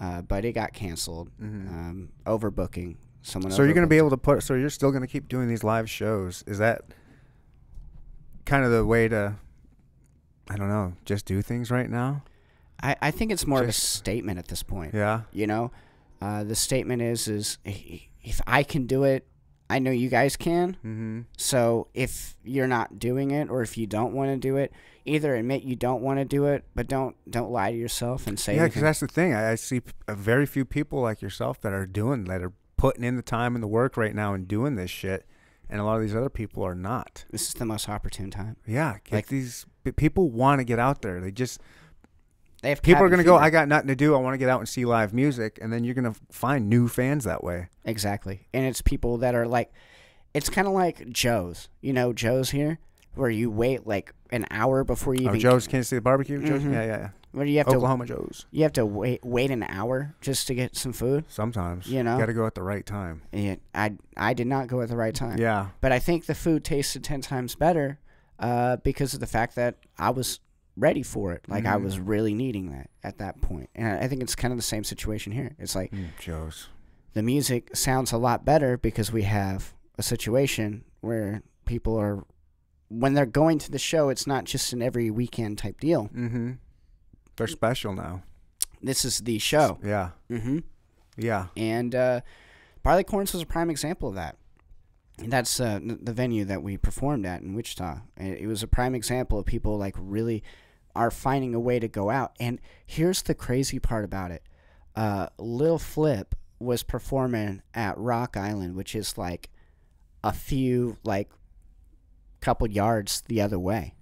uh, but it got canceled. Um, overbooking. Someone. Mm-hmm. So you're going to be able to put. So you're still going to keep doing these live shows. Is that kind of the way to? I don't know. Just do things right now. I, I think it's more of a statement at this point. Yeah. You know, uh, the statement is is if I can do it, I know you guys can. Mm-hmm. So if you're not doing it, or if you don't want to do it, either admit you don't want to do it, but don't don't lie to yourself and say Yeah, because that's the thing. I, I see very few people like yourself that are doing that are putting in the time and the work right now and doing this shit, and a lot of these other people are not. this is the most opportune time. Yeah, Like- these people want to get out there. They just They have people are gonna go. I got nothing to do. I want to get out and see live music, and then you're gonna find new fans that way. Exactly. And it's people that are like, it's kind of like Joe's. You know, Joe's here, where you wait like an hour before you Oh, even. Joe's Kansas City barbecue. Joe's, Mhm. yeah, yeah, yeah. Where you have to Oklahoma Joe's. you have to wait wait an hour just to get some food. Sometimes You know? got to go at the right time. And I I did not go at the right time. Yeah, But I think the food tasted ten times better, uh, because of the fact that I was ready for it. Like I was really needing that at that. And I I think it's kind of the same situation here. It's like mm, Joe's. the music sounds a lot better because we have a situation where people are when they're going to the show it's not just an every weekend type deal Mm-hmm. They're special now. this is the show Yeah, Mm-hmm. yeah. and uh, barley corns was a prime example of that and that's uh, the venue that we performed at in wichita it was a prime example of people like really are finding a way to go out and here's the crazy part about it uh, lil flip was performing at rock island which is like a few like couple yards the other way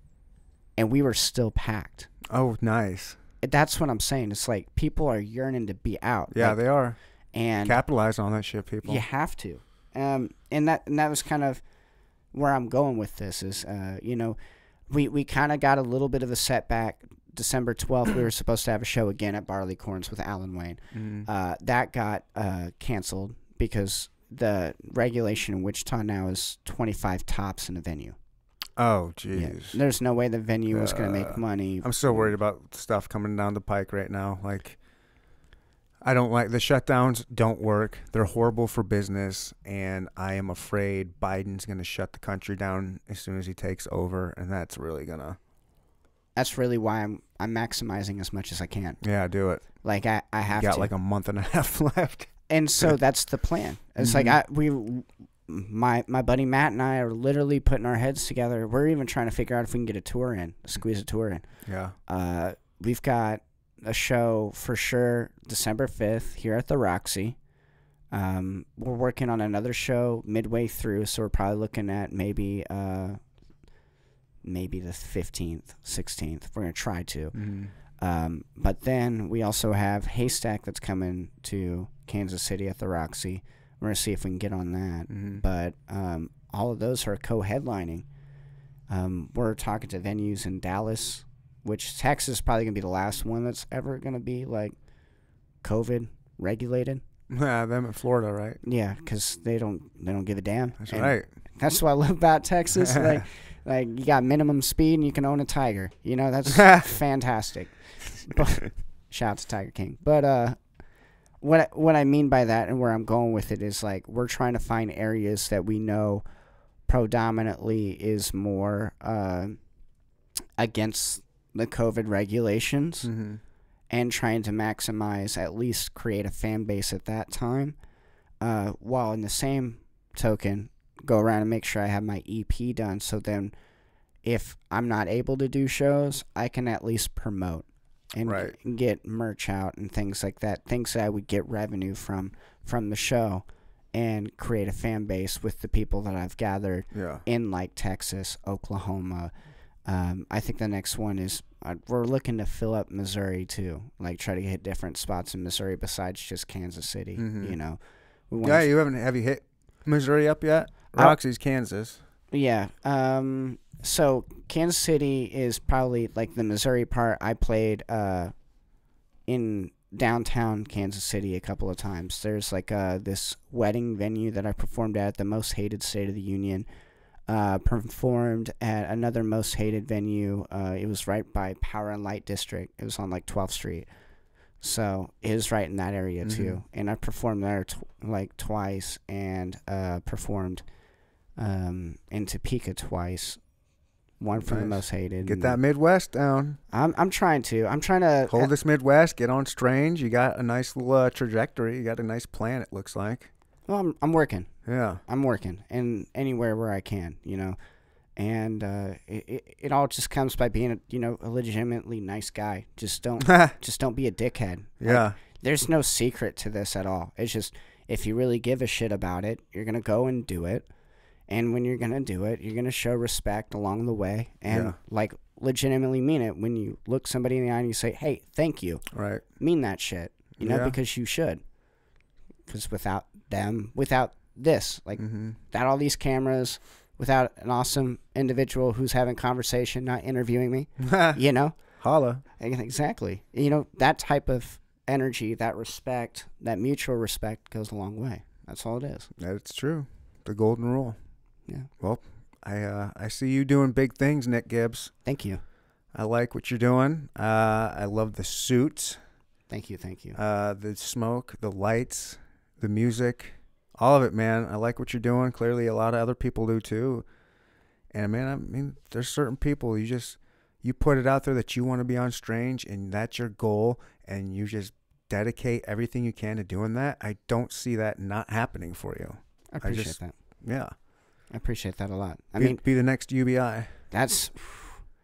and we were still packed Oh, nice. that's what i'm saying it's like people are yearning to be out Yeah, like, they are. and Capitalize on that shit, people. you have to. Um, and that and that was kind of where I'm going with this is, uh, you know, we we kind of got a little bit of a setback. December 12th, we were supposed to have a show again at Barley Corns with Alan Wayne. Mhm. Uh, that got uh, canceled because the regulation in Wichita now is 25 tops in a venue. Oh, Yeah. There's no way the venue was going to Uh, make money. I'm so worried about stuff coming down the pike right now. Like, I don't like the shutdowns. Don't work. They're horrible for business, and I am afraid Biden's going to shut the country down as soon as he takes over, and that's really gonna. That's really why I'm I'm maximizing as much as I can. Yeah, do it. Like I, I have You got to. like a month and a half (laughs) left. and so that's the plan. It's like Mhm. I we my my buddy Matt and I are literally putting our heads together. We're even trying to figure out if we can get a tour in, squeeze a tour in. Yeah. Uh, we've got a show for sure December fifth here at the Roxy. Um, we're working on another show midway through, so we're probably looking at maybe uh, maybe the fifteenth, sixteenth. We're gonna try to. Mm-hmm. Um, but then we also have Haystak that's coming to Kansas City at the Roxy. We're gonna see if we can get on that. Mm-hmm. But um, all of those are co-headlining. Um, we're talking to venues in Dallas, which Texas is probably gonna be the last one that's ever gonna be like COVID regulated. (laughs) Yeah, them in Florida, right? Yeah, because they don't they don't give a damn. That's And right. That's what I love about Texas. (laughs) like like you got minimum speed and you can own a tiger. You know that's (laughs) fantastic. But, shout out to Tiger King. But uh, what I- what I mean by that and where I'm going with it is like we're trying to find areas that we know predominantly is more uh, against the COVID regulations Mm-hmm. and trying to maximize at least create a fan base at that time uh, while in the same token go around and make sure i have my ep done so then if i'm not able to do shows i can at least promote and Right. get merch out and things like that things that i would get revenue from from the show and create a fan base with the people that i've gathered Yeah. in like Texas, Oklahoma. Um, I think the next one is uh, we're looking to fill up Missouri too, like try to hit different spots in Missouri besides just Kansas City. Mhm. You know, Yeah, you haven't have you hit Missouri up yet? Roxy's Kansas. Yeah. Um. So Kansas City is probably like the Missouri part. I played uh, in downtown Kansas City a couple of times. There's like uh this wedding venue that I performed at, the most hated State of the Union. Uh, performed at another most hated venue. Uh, it was right by Power and Light District. It was on like 12th Street. So it was right in that area too. Mhm. And I performed there like twice and uh, performed um, in Topeka twice. One for the most hated. Get that Midwest down. I'm I'm trying to. I'm trying to Hold this Midwest. Get on Strange. You got a nice little uh, trajectory. You got a nice plan. It looks like. Well, I'm I'm working. Yeah. I'm working, and anywhere where I can, you know, and uh, it, it it all just comes by being a you know a legitimately nice guy. Just don't (laughs) just don't be a dickhead. Like, yeah. there's no secret to this at all. It's just if you really give a shit about it, you're gonna go and do it, and when you're gonna do it, you're gonna show respect along the way, and Yeah. like legitimately mean it. When you look somebody in the eye and you say, "Hey, thank you," Right. mean that shit, you know, Yeah. because you should. Because without them, without this, like Mm-hmm. without all these cameras, without an awesome individual who's having conversation, not interviewing me, (laughs) you know, Holla. exactly, you know, that type of energy, that respect, that mutual respect goes a long way. That's all it is. That's true. The golden rule. Yeah. Well, I uh, I see you doing big things, Nick Gibbs. Thank you, I like what you're doing. Uh, I love the suit, thank you, thank you. uh, the smoke, the lights, the music, all of it, man. I like what you're doing. Clearly, a lot of other people do too. And man, I mean, there's certain people you just you put it out there that you want to be on Strange, and that's your goal, and you just dedicate everything you can to doing that. I don't see that not happening for you. I appreciate just- that. Yeah. I appreciate that a lot. I be, mean, be the next UBI. that's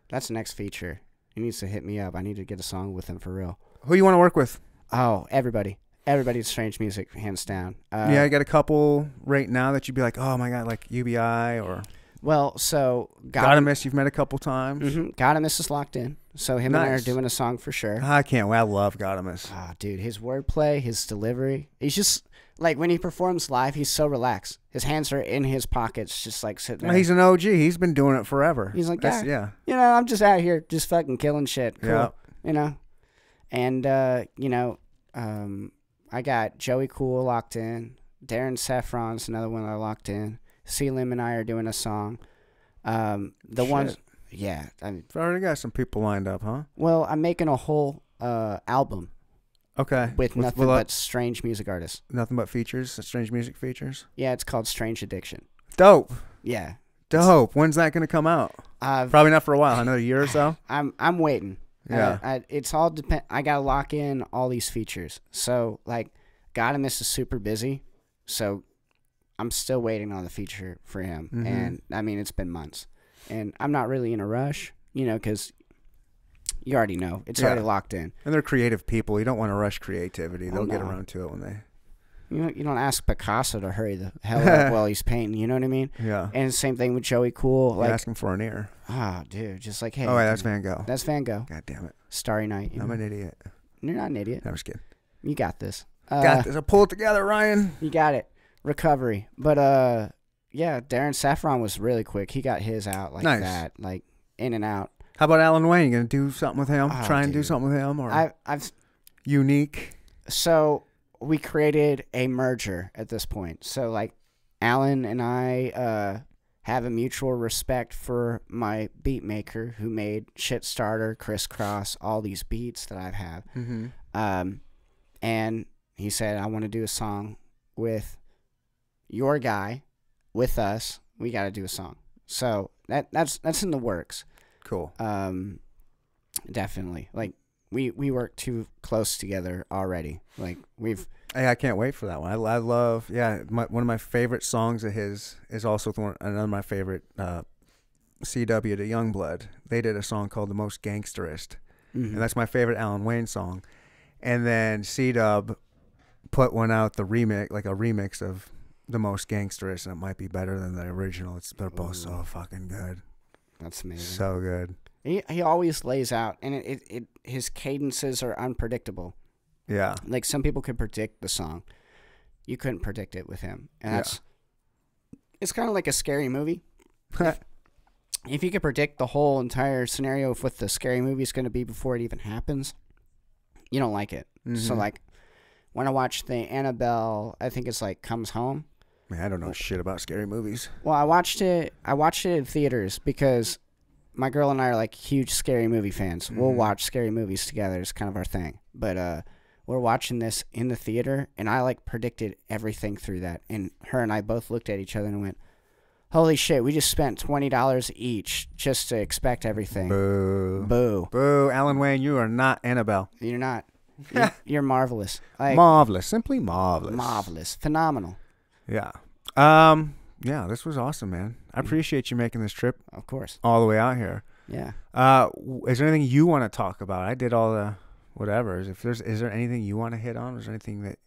that's the next feature. He needs to hit me up. I need to get a song with him for real. Who you want to work with? Oh, everybody, everybody's strange music, hands down. Uh, yeah, I got a couple right now that you'd be like, oh my god, like UBI or Well, so MURS. You've met a couple times. hmm MURS is locked in. So him and I are doing a song for sure. I can't wait. I love MURS. Ah, dude, his wordplay, his delivery. He's just like when he performs live, he's so relaxed. His hands are in his pockets, just like sitting there. He's an OG. He's been doing it forever. He's like, yeah. yeah, you know, I'm just out here just fucking killing shit. Cool. Yeah. You know? And uh, you know, um, I got Joey Cool locked in. Darrein Safron's another one I locked in. C Lim and I are doing a song. Um, the Shit. ones yeah, I mean, I've already got some people lined up, huh? well, I'm making a whole uh album Okay. with, nothing with, uh, but strange music artists. nothing but features, strange music features. Yeah, it's called Strange Addiction. Dope, Yeah. dope. When's that gonna come out? I've Probably not for a while. Another year or so. (sighs) I'm I'm waiting. Yeah. Uh, I, it's all depend. I gotta lock in all these features. So like, Gotta MURS is super busy. So I'm still waiting on the feature for him. Mhm. And I mean, it's been months, and I'm not really in a rush, you know, because you already know it's Yeah. already locked in. And they're creative people. You don't want to rush creativity. Oh, They'll get around to it when they. You know, you don't ask Picasso to hurry the hell up (laughs) while he's painting. You know what I mean? Yeah. And same thing with Joey Cool. Like, asking for an ear. ah, dude, just like hey, oh, wait, that's Van Gogh. that's Van Gogh. God damn it. Starry Night. I'm know? an idiot. You're not an idiot. I'm just kidding. You got this. Uh, Got this. I'll pull it together, Ryan. You got it. Recovery. But uh yeah, Darrein Safron was really quick. He got his out like Nice. that. Like in and out. How about Alan Wayne? You gonna do something with him? Oh, Try and do something with him, or I I've unique? so we created a merger at this point. So like Alan and I uh have a mutual respect for my beat maker who made Shit Starter, Crisscross, all these beats that I've had. Mm-hmm. Um, and he said, I want to do a song with your guy, with us. We got to do a song. So that that's that's in the works. Cool. Um, definitely. Like we we work too close together already. Like we've Hey, I can't wait for that one. I, I love, yeah, my, one of my favorite songs of his is also one, another of my favorite. Uh, CW to Youngblood. They did a song called "The Most Gangsterist," mhm. and that's my favorite Alan Wayne song. And then C Dub put one out, the remix, like a remix of "The Most Gangsterist," and it might be better than the original. It's they're both so fucking good, that's amazing. so good. he he always lays out, and it, it, it his cadences are unpredictable. Yeah, Like some people could predict the song, you couldn't predict it with him, and Yeah. that's it's kind of like a scary movie. (laughs) if you could predict the whole entire scenario of what the scary movie is going to be before it even happens, you don't like it. So Mhm. like when I watch the Annabelle, I think it's like Comes Home. Man, I don't know shit about scary movies. Well, I watched it. I watched it in theaters because my girl and I are like huge scary movie fans. We'll Mhm. watch scary movies together. It's kind of our thing. But uh, we're watching this in the theater, and I like predicted everything through that. And her and I both looked at each other and went, "Holy shit! We just spent twenty dollars each just to expect everything." Boo. Boo! Boo, Alan Wayne, you are not Annabelle. You're not. (laughs) You're, you're marvelous. Like marvelous, simply marvelous. marvelous, phenomenal. Yeah. Um. Yeah, this was awesome, man. I appreciate you making this trip Of course. all the way out here. Yeah. Uh, is there anything you want to talk about? I did all the whatever. If there's, is there anything you want to hit on? Is there anything that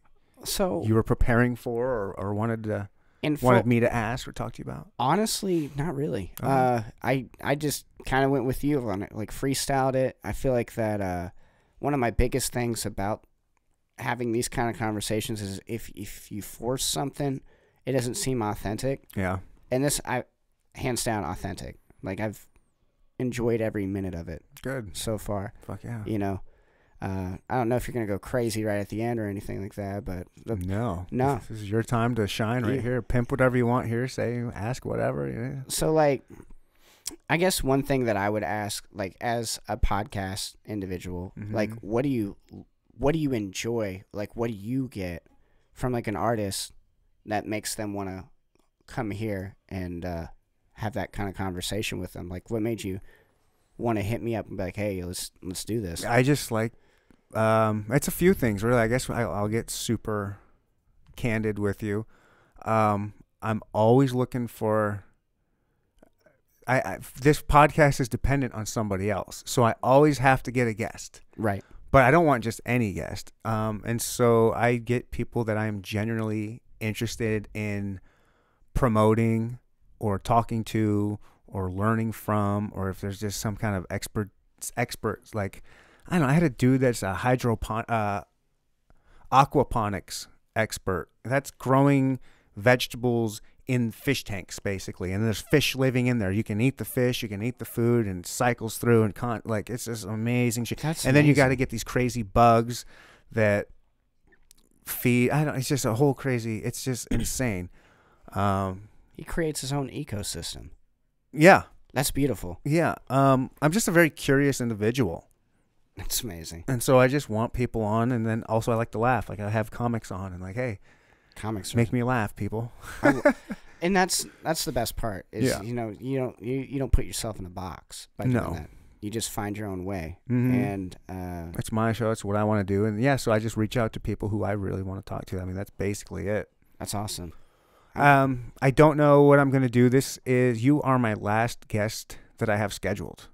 So you were preparing for, or, or wanted to full, wanted me to ask or talk to you about? Honestly, not really. Okay. Uh, I I just kind of went with you on it, like freestyled it. I feel like that uh, one of my biggest things about having these kind of conversations is if if you force something, it doesn't seem authentic. Yeah. And this, I hands down authentic. Like I've enjoyed every minute of it Good. so far. Fuck yeah. You know, uh, I don't know if you're gonna go crazy right at the end or anything like that, but the, No. No. This, this is your time to shine right Yeah. here. Pimp whatever you want here. Say, ask whatever. Yeah. so like i guess one thing that i would ask like as a podcast individual like Mhm. what do you what do you enjoy like what do you get from like an artist that makes them want to come here and uh, have that kind of conversation with them like what made you want to hit me up and be like hey let's let's do this I just like, um, it's a few things really. I guess I, I'll get super candid with you. Um, I'm always looking for. I, I this podcast is dependent on somebody else, so I always have to get a guest. right But I don't want just any guest. Um, and so I get people that I am genuinely interested in promoting or talking to or learning from, or if there's just some kind of expert experts like I don't know. I had a dude that's a hydropon uh, aquaponics expert. That's growing vegetables in fish tanks basically, and there's fish living in there. You can eat the fish, you can eat the food, and cycles through and con- like it's just amazing shit. that's and then you got to get these crazy bugs that feed. I don't. It's just a whole crazy. It's just (clears throat) insane. Um, he creates his own ecosystem yeah, that's beautiful yeah. Um, I'm just a very curious individual. that's amazing And so I just want people on, and then also I like to laugh. Like I have comics on, and like, hey, comics make me laugh, people. (laughs) and that's that's the best part is Yeah. you know you don't you, you don't put yourself in a box by doing No. that you just find your own way Mhm. and uh, It's my show. It's what I want to do, and yeah. So I just reach out to people who I really want to talk to. I mean, that's basically it. that's awesome Um, I don't know what I'm gonna do. This is you are my last guest that I have scheduled.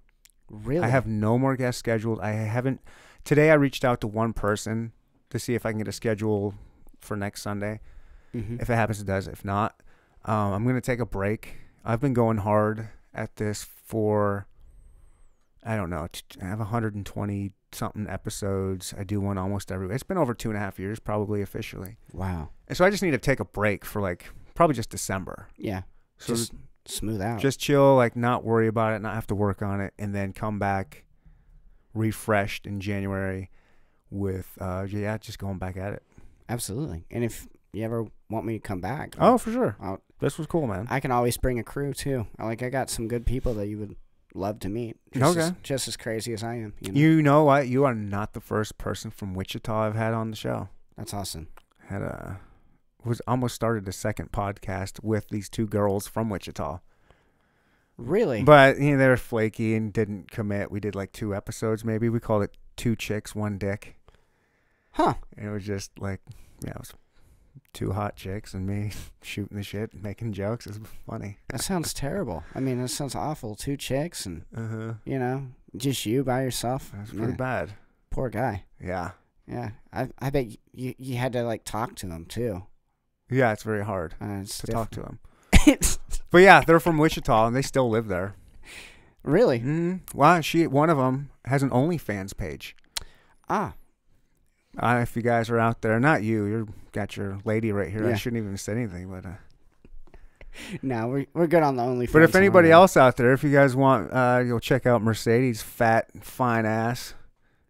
really I have no more guests scheduled. I haven't. Today I reached out to one person to see if I can get a schedule for next Sunday. Mhm. If it happens, it does. If not, um, I'm gonna take a break. I've been going hard at this for. I don't know. I have 120 something episodes. I do one almost every. It's been over two and a half years, probably officially. wow And so I just need to take a break for like probably just December. yeah So just smooth out just chill, like not worry about it, not have to work on it, and then come back refreshed in January with uh yeah, just going back at it. absolutely and if you ever want me to come back Oh, for sure. I'll- This was cool, man. i can always bring a crew too like i got some good people that you would love to meet just as, Okay. just as crazy as i am you know You know what? You are not the first person from Wichita I've had on the show. that's awesome Had a was almost started a second podcast with these two girls from Wichita. really But you know, they were flaky and didn't commit. We did like two episodes maybe. We called it Two Chicks, One Dick. huh And it was just like, yeah, it was two hot chicks and me (laughs) shooting the shit and making jokes. is funny. (laughs) that sounds terrible i mean that sounds awful two chicks and Uh huh. you know just you by yourself That's pretty Yeah. bad. poor guy Yeah. Yeah, I I bet you you had to like talk to them too. Yeah, it's very hard Uh, it's to talk to them. (laughs) But yeah, they're from Wichita and they still live there. really? Mm. Well, she one of them has an OnlyFans page. Ah, Uh, if you guys are out there, not you, you're got your lady right here. I shouldn't even say anything, but uh, (laughs) no, we're we're good on the OnlyFans. But if anybody else out there, if you guys want, uh, you'll check out Mercedes' fat, fine ass.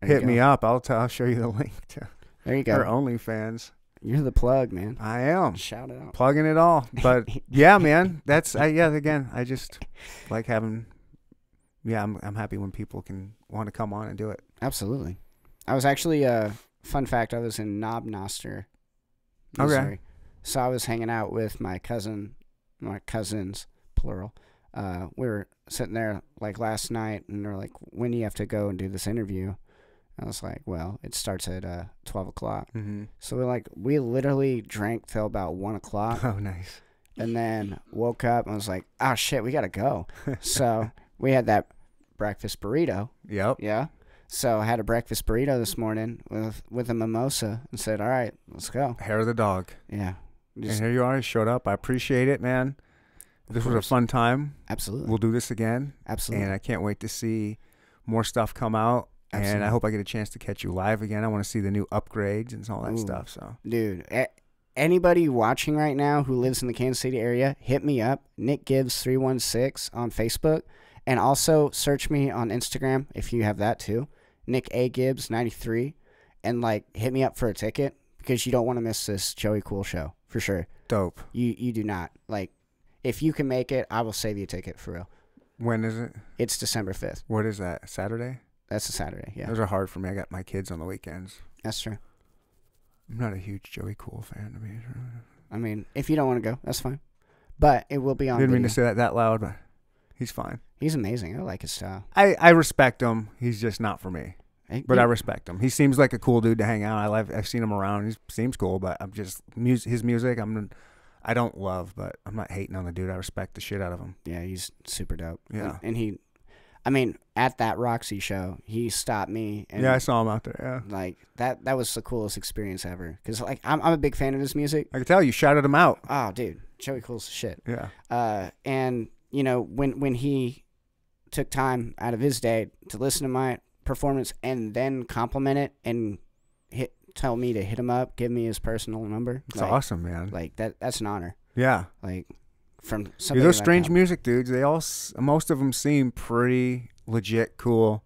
There Hit me up. I'll, t- I'll show you the (laughs) link to There you her go. OnlyFans. You're the plug, man. I am Shout it out. plugging it all. (laughs) But yeah, man, that's I, yeah. Again, I just like having. Yeah, I'm I'm happy when people can want to come on and do it. Absolutely. I was actually uh fun fact, I was in Knob Noster, Okay. Missouri. So I was hanging out with my cousin my cousins, plural. Uh we were sitting there like last night and they're like, When do you have to go and do this interview? I was like, Well, it starts at uh twelve o'clock. Mm-hmm. So we like we literally drank till about one o'clock Oh, nice. and then woke up and was like, Oh shit, we gotta go. (laughs) so we had that breakfast burrito. Yep. Yeah. So I had a breakfast burrito this morning with with a mimosa and said, "All right, let's go." Hair of the dog. Yeah. Just and here you are. You showed up. I appreciate it, man. This was a fun time. absolutely, We'll do this again, absolutely. and I can't wait to see more stuff come out. And I hope I get a chance to catch you live again. I want to see the new upgrades and all that Ooh. stuff. So Dude, a- anybody watching right now who lives in the Kansas City area, hit me up, Nick Gibbs three one six on Facebook, and also search me on Instagram if you have that too, Nick A Gibbs ninety three, and like hit me up for a ticket because you don't want to miss this Joey Cool show for sure. dope. You you do not like. If you can make it, I will save you a ticket for real. When is it? It's December fifth. What is that? Saturday? That's a Saturday. Yeah, Those are hard for me. I got my kids on the weekends. that's true. I'm not a huge Joey Cool fan. I mean, I mean, if you don't want to go, that's fine. But it will be on. didn't mean to say that that loud, but he's fine. He's amazing. I like his style. I, I respect him. He's just not for me. But you- I respect him. He seems like a cool dude to hang out. I love. I've seen him around. He seems cool, but I'm just mus- his music. I'm. I don't love, but I'm not hating on the dude. I respect the shit out of him. yeah, he's super dope. And- Yeah. and, he, I mean, at that Roxy show, he stopped me. And yeah, I saw him out there. Yeah, like that. That was the coolest experience ever. Cause like I'm, I'm a big fan of his music. I can tell you shouted him out. Oh, dude, Joey Cool's shit. Yeah, Uh, and you know when when he took time out of his day to listen to my performance and then compliment it and hit tell me to hit him up, give me his personal number. it's like, awesome, man. Like that. That's an honor. yeah, Like from somebody those strange music dudes. They all, most of them seem pretty legit, cool,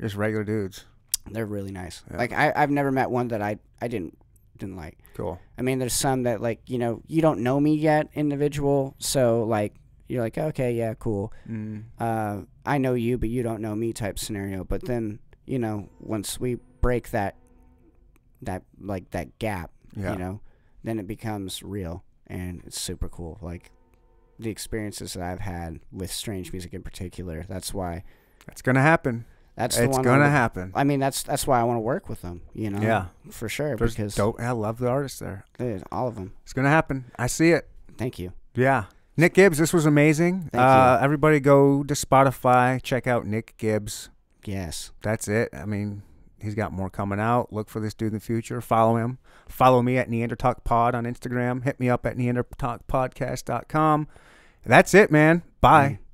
just regular dudes. They're really nice. Yeah. Like I, I've never met one that I, I didn't didn't like. Cool. I mean, there's some that like you know you don't know me yet, individual. So like you're like okay, yeah, cool. Mm. Uh, I know you, but you don't know me type scenario. But then you know once we break that that like that gap, Yeah. you know, then it becomes real and it's super cool. Like the experiences that I've had with strange music in particular. That's why. It's gonna happen. That's the it's gonna I, happen. I mean, that's that's why I want to work with them. You know. Yeah. For sure. There's because dope. I love the artists there. dude, all of them. It's gonna happen. I see it. Thank you. Yeah. Nick Gibbs, this was amazing. Thank uh. Everybody go to Spotify, check out Nick Gibbs. Yes. That's it. I mean, he's got more coming out. Look for this dude in the future. Follow him. Follow me at Neandertalk Pod on Instagram. Hit me up at neandertalkpodcast.com. That's it, man. Bye. Mm.